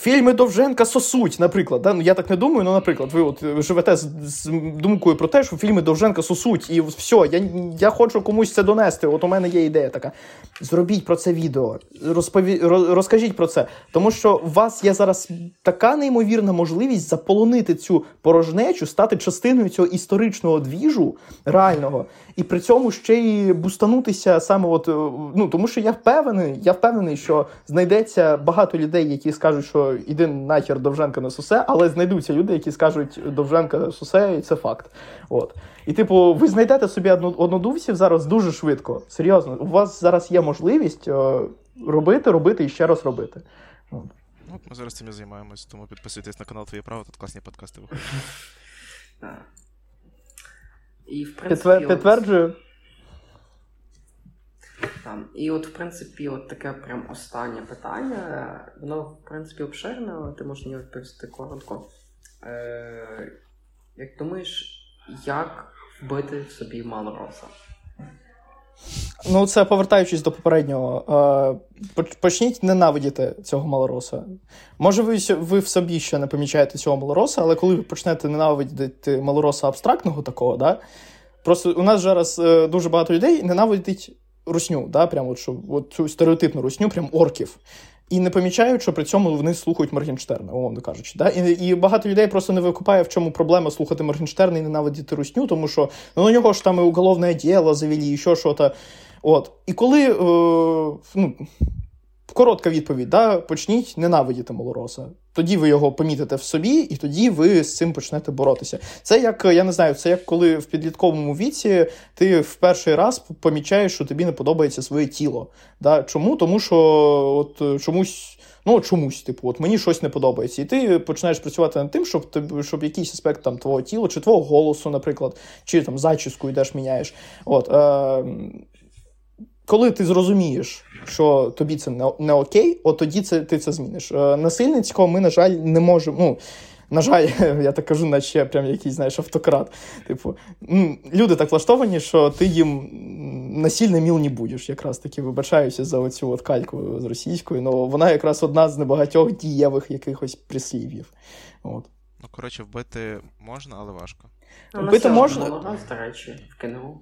Фільми Довженка сосуть, наприклад. Да? Ну, Я так не думаю, ну, наприклад, ви от живете з, з думкою про те, що фільми Довженка сосуть, і все, я я хочу комусь це донести. От у мене є ідея така. Зробіть про це відео, розпові... розкажіть про це. Тому що у вас є зараз така неймовірна можливість заполонити цю порожнечу, стати частиною цього історичного двіжу реального, і при цьому ще й бустанутися саме, от, ну тому що я впевнений, я впевнений, що знайдеться багато людей, які скажуть, що іди нахер Довженка на сусе, але знайдуться люди, які скажуть Довженка на сусе, і це факт. От. І, типу, ви знайдете собі однодумців зараз дуже швидко. Серйозно, у вас зараз є можливість е, робити, робити і ще раз робити. От. От Ми зараз цим і займаємось, тому підписуйтесь на канал Твоє право, тут класні подкасти виходять. І, в принципі, Підтверджую. Там. І от, в принципі, от таке прям останнє питання. Воно, в принципі, обширне, але ти можеш мені відповісти коротко. Е, Як думаєш, як вбити в собі Малороса? Ну, це повертаючись до попереднього, е, почніть ненавидіти цього малороса. Може, ви ви в собі ще не помічаєте цього малороса, але коли ви почнете ненавидіти малороса абстрактного такого, да, просто у нас зараз е, дуже багато людей ненавидить русню, да, прям от, що, от цю стереотипну русню, прям орків. І не помічають, що при цьому вони слухають Моргенштерна, умовно кажучи. Да? І і багато людей просто не викупає, в чому проблема слухати Моргенштерна і ненавидіти русню, тому що ну, у нього ж там і уголовне діло завели, і що що-то. От. І коли е, ну, коротка відповідь, да, почніть ненавидіти малороса. Тоді ви його помітите в собі, і тоді ви з цим почнете боротися. Це як я не знаю, це як коли в підлітковому віці ти в перший раз помічаєш, що тобі не подобається своє тіло. Да? Чому? Тому що от чомусь. Ну, чомусь, типу, от мені щось не подобається. І ти починаєш працювати над тим, щоб щоб якийсь аспект там твого тіла, чи твого голосу, наприклад, чи там зачіску йдеш, міняєш. От, е, коли ти зрозумієш, що тобі це не, не окей, от тоді це ти це зміниш. Е, насильницького ми, на жаль, не можемо. Ну, На жаль, я так кажу, наче прям якийсь, знаєш, автократ. Типу, люди так влаштовані, що ти їм насильно міл не будеш. Якраз таки вибачаюся за оцю от кальку з російською, але вона якраз одна з небагатьох дієвих якихось прислів'їв. От. Ну, коротше, вбити можна, але важко. Ну, Вбити можна. Малорос, до речі, в КНУ.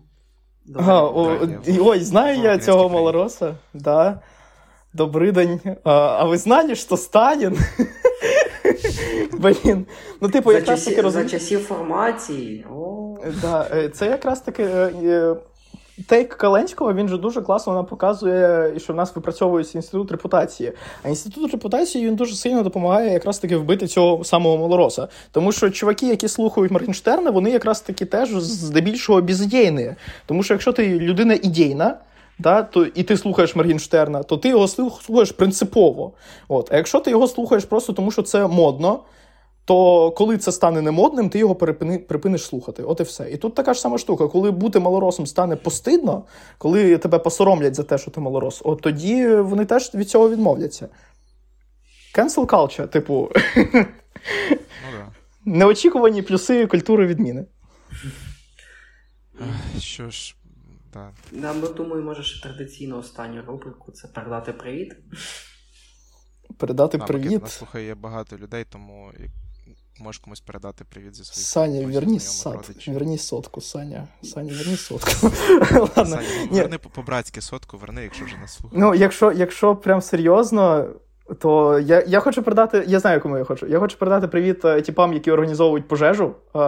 Ага, о, ой, знаю я цього малороса. Да. Добрий день. А, а ви знали, що Сталін? Блін. Ну, типу, за якраз часі, таки розум... За часів формації. Да, е, це якраз таки. Тейк Каленського він же дуже класно нам показує, що в нас випрацьовується інститут репутації. А інститут репутації він дуже сильно допомагає якраз таки вбити цього самого малороса. Тому що чуваки, які слухають Моргенштерна, вони якраз таки теж здебільшого безідейні. Тому що якщо ти людина ідейна, да, то, і ти слухаєш Моргенштерна, то ти його слухаєш принципово. От. А якщо ти його слухаєш просто тому, що це модно то коли це стане немодним, ти його перепини, припиниш слухати. От і все. І тут така ж сама штука, коли бути малоросом стане постидно, коли тебе посоромлять за те, що ти малорос, от тоді вони теж від цього відмовляться. Cancel culture, типу. Ну, да. Неочікувані плюси культури відміни. Що ж, да. Да, ми думаю, може, ще традиційно останню рубрику це передати привіт. Передати А, привіт. Нас слухає багато людей, тому можеш комусь передати привіт зі своїх. Саня, верни сад. Верни сотку, Саня. Саня, верни сотку. Ладно. Саня, ну, верни по- по-братськи сотку, верни, якщо вже нас слухає. Ну, якщо, якщо прям серйозно, то я, я хочу передати. Я знаю, кому я хочу. Я хочу передати привіт е, типам, які організовують пожежу. Е,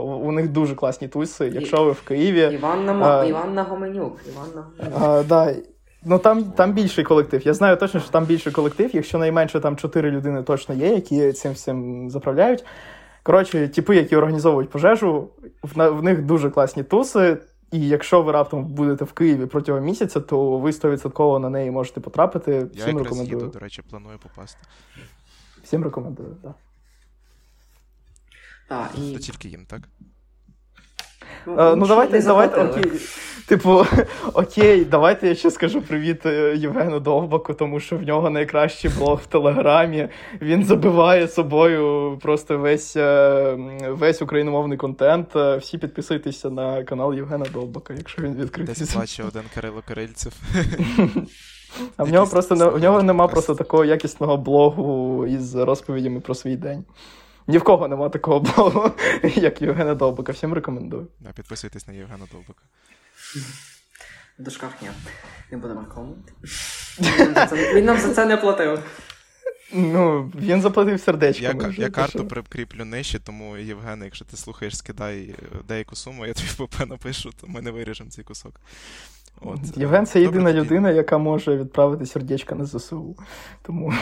у них дуже класні туси. Якщо ви в Києві. Іванна, Мо- А. Іванна Гоменюк. Іванна Гоменюк. Е, да, ну там, там більший колектив. Я знаю точно, що там більший колектив. Якщо найменше там чотири людини точно є, які цим всім заправляють. Коротше, типи, які організовують пожежу, в, в них дуже класні туси. І якщо ви раптом будете в Києві протягом місяця, то ви 100% на неї можете потрапити. Я Всім якраз рекомендую. їду, до речі, планую попасти. Всім рекомендую, так. І... То тільки їм, так? Ну, ну давайте, давайте, окей. Типу, окей, давайте я ще скажу привіт е, Євгену Довбаку, тому що в нього найкращий блог в Телеграмі. Він забиває собою просто весь, е, весь україномовний контент. Е, Всі підписуйтеся на канал Євгена Довбака, якщо він Десь відкритий. плаче один Кирило Кирильцев. А в нього просто не, в нього нема просто такого якісного блогу із розповідями про свій день. Ні в кого нема такого блогу, як Євгена Довбака. Всім рекомендую. Да, Підписуйтесь на Євгена Довбика. В дужках ні. Не будемо рекламувати. Він нам за це- не платив. Ну, він заплатив сердечко. Я, ка- я карту прикріплю нижче, тому Євген, якщо ти слухаєш, скидай е, деяку суму, я тобі в ПП напишу, то ми не виріжемо цей кусок. От. Євген це єдина тоді. людина, яка може відправити сердечко на ЗСУ. Тому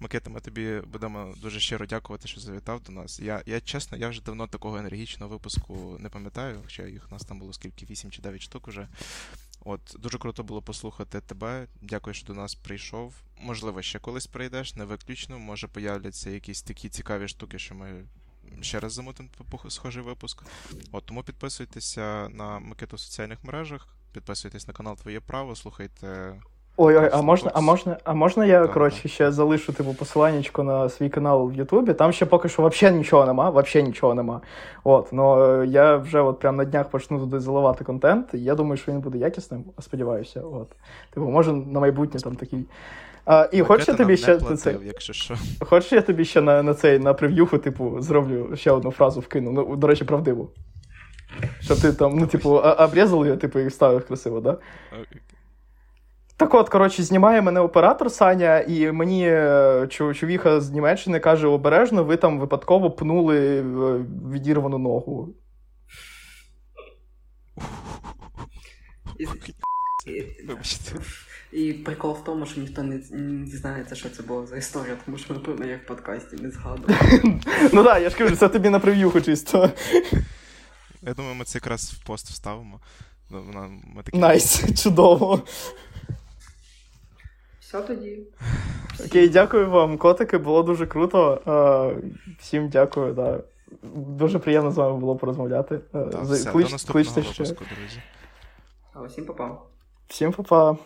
Макета, ми тобі будемо дуже щиро дякувати, що завітав до нас. Я, я чесно, я вже давно такого енергічного випуску не пам'ятаю, хоча їх у нас там було скільки, 8 чи 9 штук уже. От, дуже круто було послухати тебе. Дякую, що до нас прийшов. Можливо, ще колись прийдеш, не виключно. Може появляться якісь такі цікаві штуки, що ми ще раз замутимо схожий випуск. От, тому підписуйтеся на Макету в соціальних мережах, підписуйтесь на канал Твоє Право, слухайте. Ой, ой, а можна, а можна, а можна я Так, коротше ще залишу типу посиланнячко на свій канал в Ютубі. Там ще поки що взагалі нічого нема, взагалі нічого нема. От, ну я вже от прям на днях почну туди заливати контент. І я думаю, що він буде якісним, сподіваюся. От. Типу, може на майбутнє там такий. А, і хочеш я тобі ще не це, платив, якщо що. Хочеш, я тобі ще на, на цей на прев'юху, типу, зроблю ще одну фразу вкину. Ну, до речі, правдиву. Щоб ти там, ну, типу, обрізав її, типу, і вставив красиво, да? Так от, коротше, знімає мене оператор Саня, і мені е, чувіха з Німеччини каже: обережно, ви там випадково пнули е, відірвану ногу. І, і, прикол в тому, що ніхто не, дізнається, що це було за історія, тому що, напевно, я в подкасті не згадую. Ну так, я ж кажу, це тобі на прев'юху чисто. Я думаю, ми це якраз в пост вставимо. Ну. Nice, чудово. Все тоді. Окей, дякую вам, котики, було дуже круто. Е, Всім дякую, да. Дуже приємно з вами було порозмовляти. Е, Так, все, клич- до наступного кличте ще. друзі. А усім попав. Всім па-па.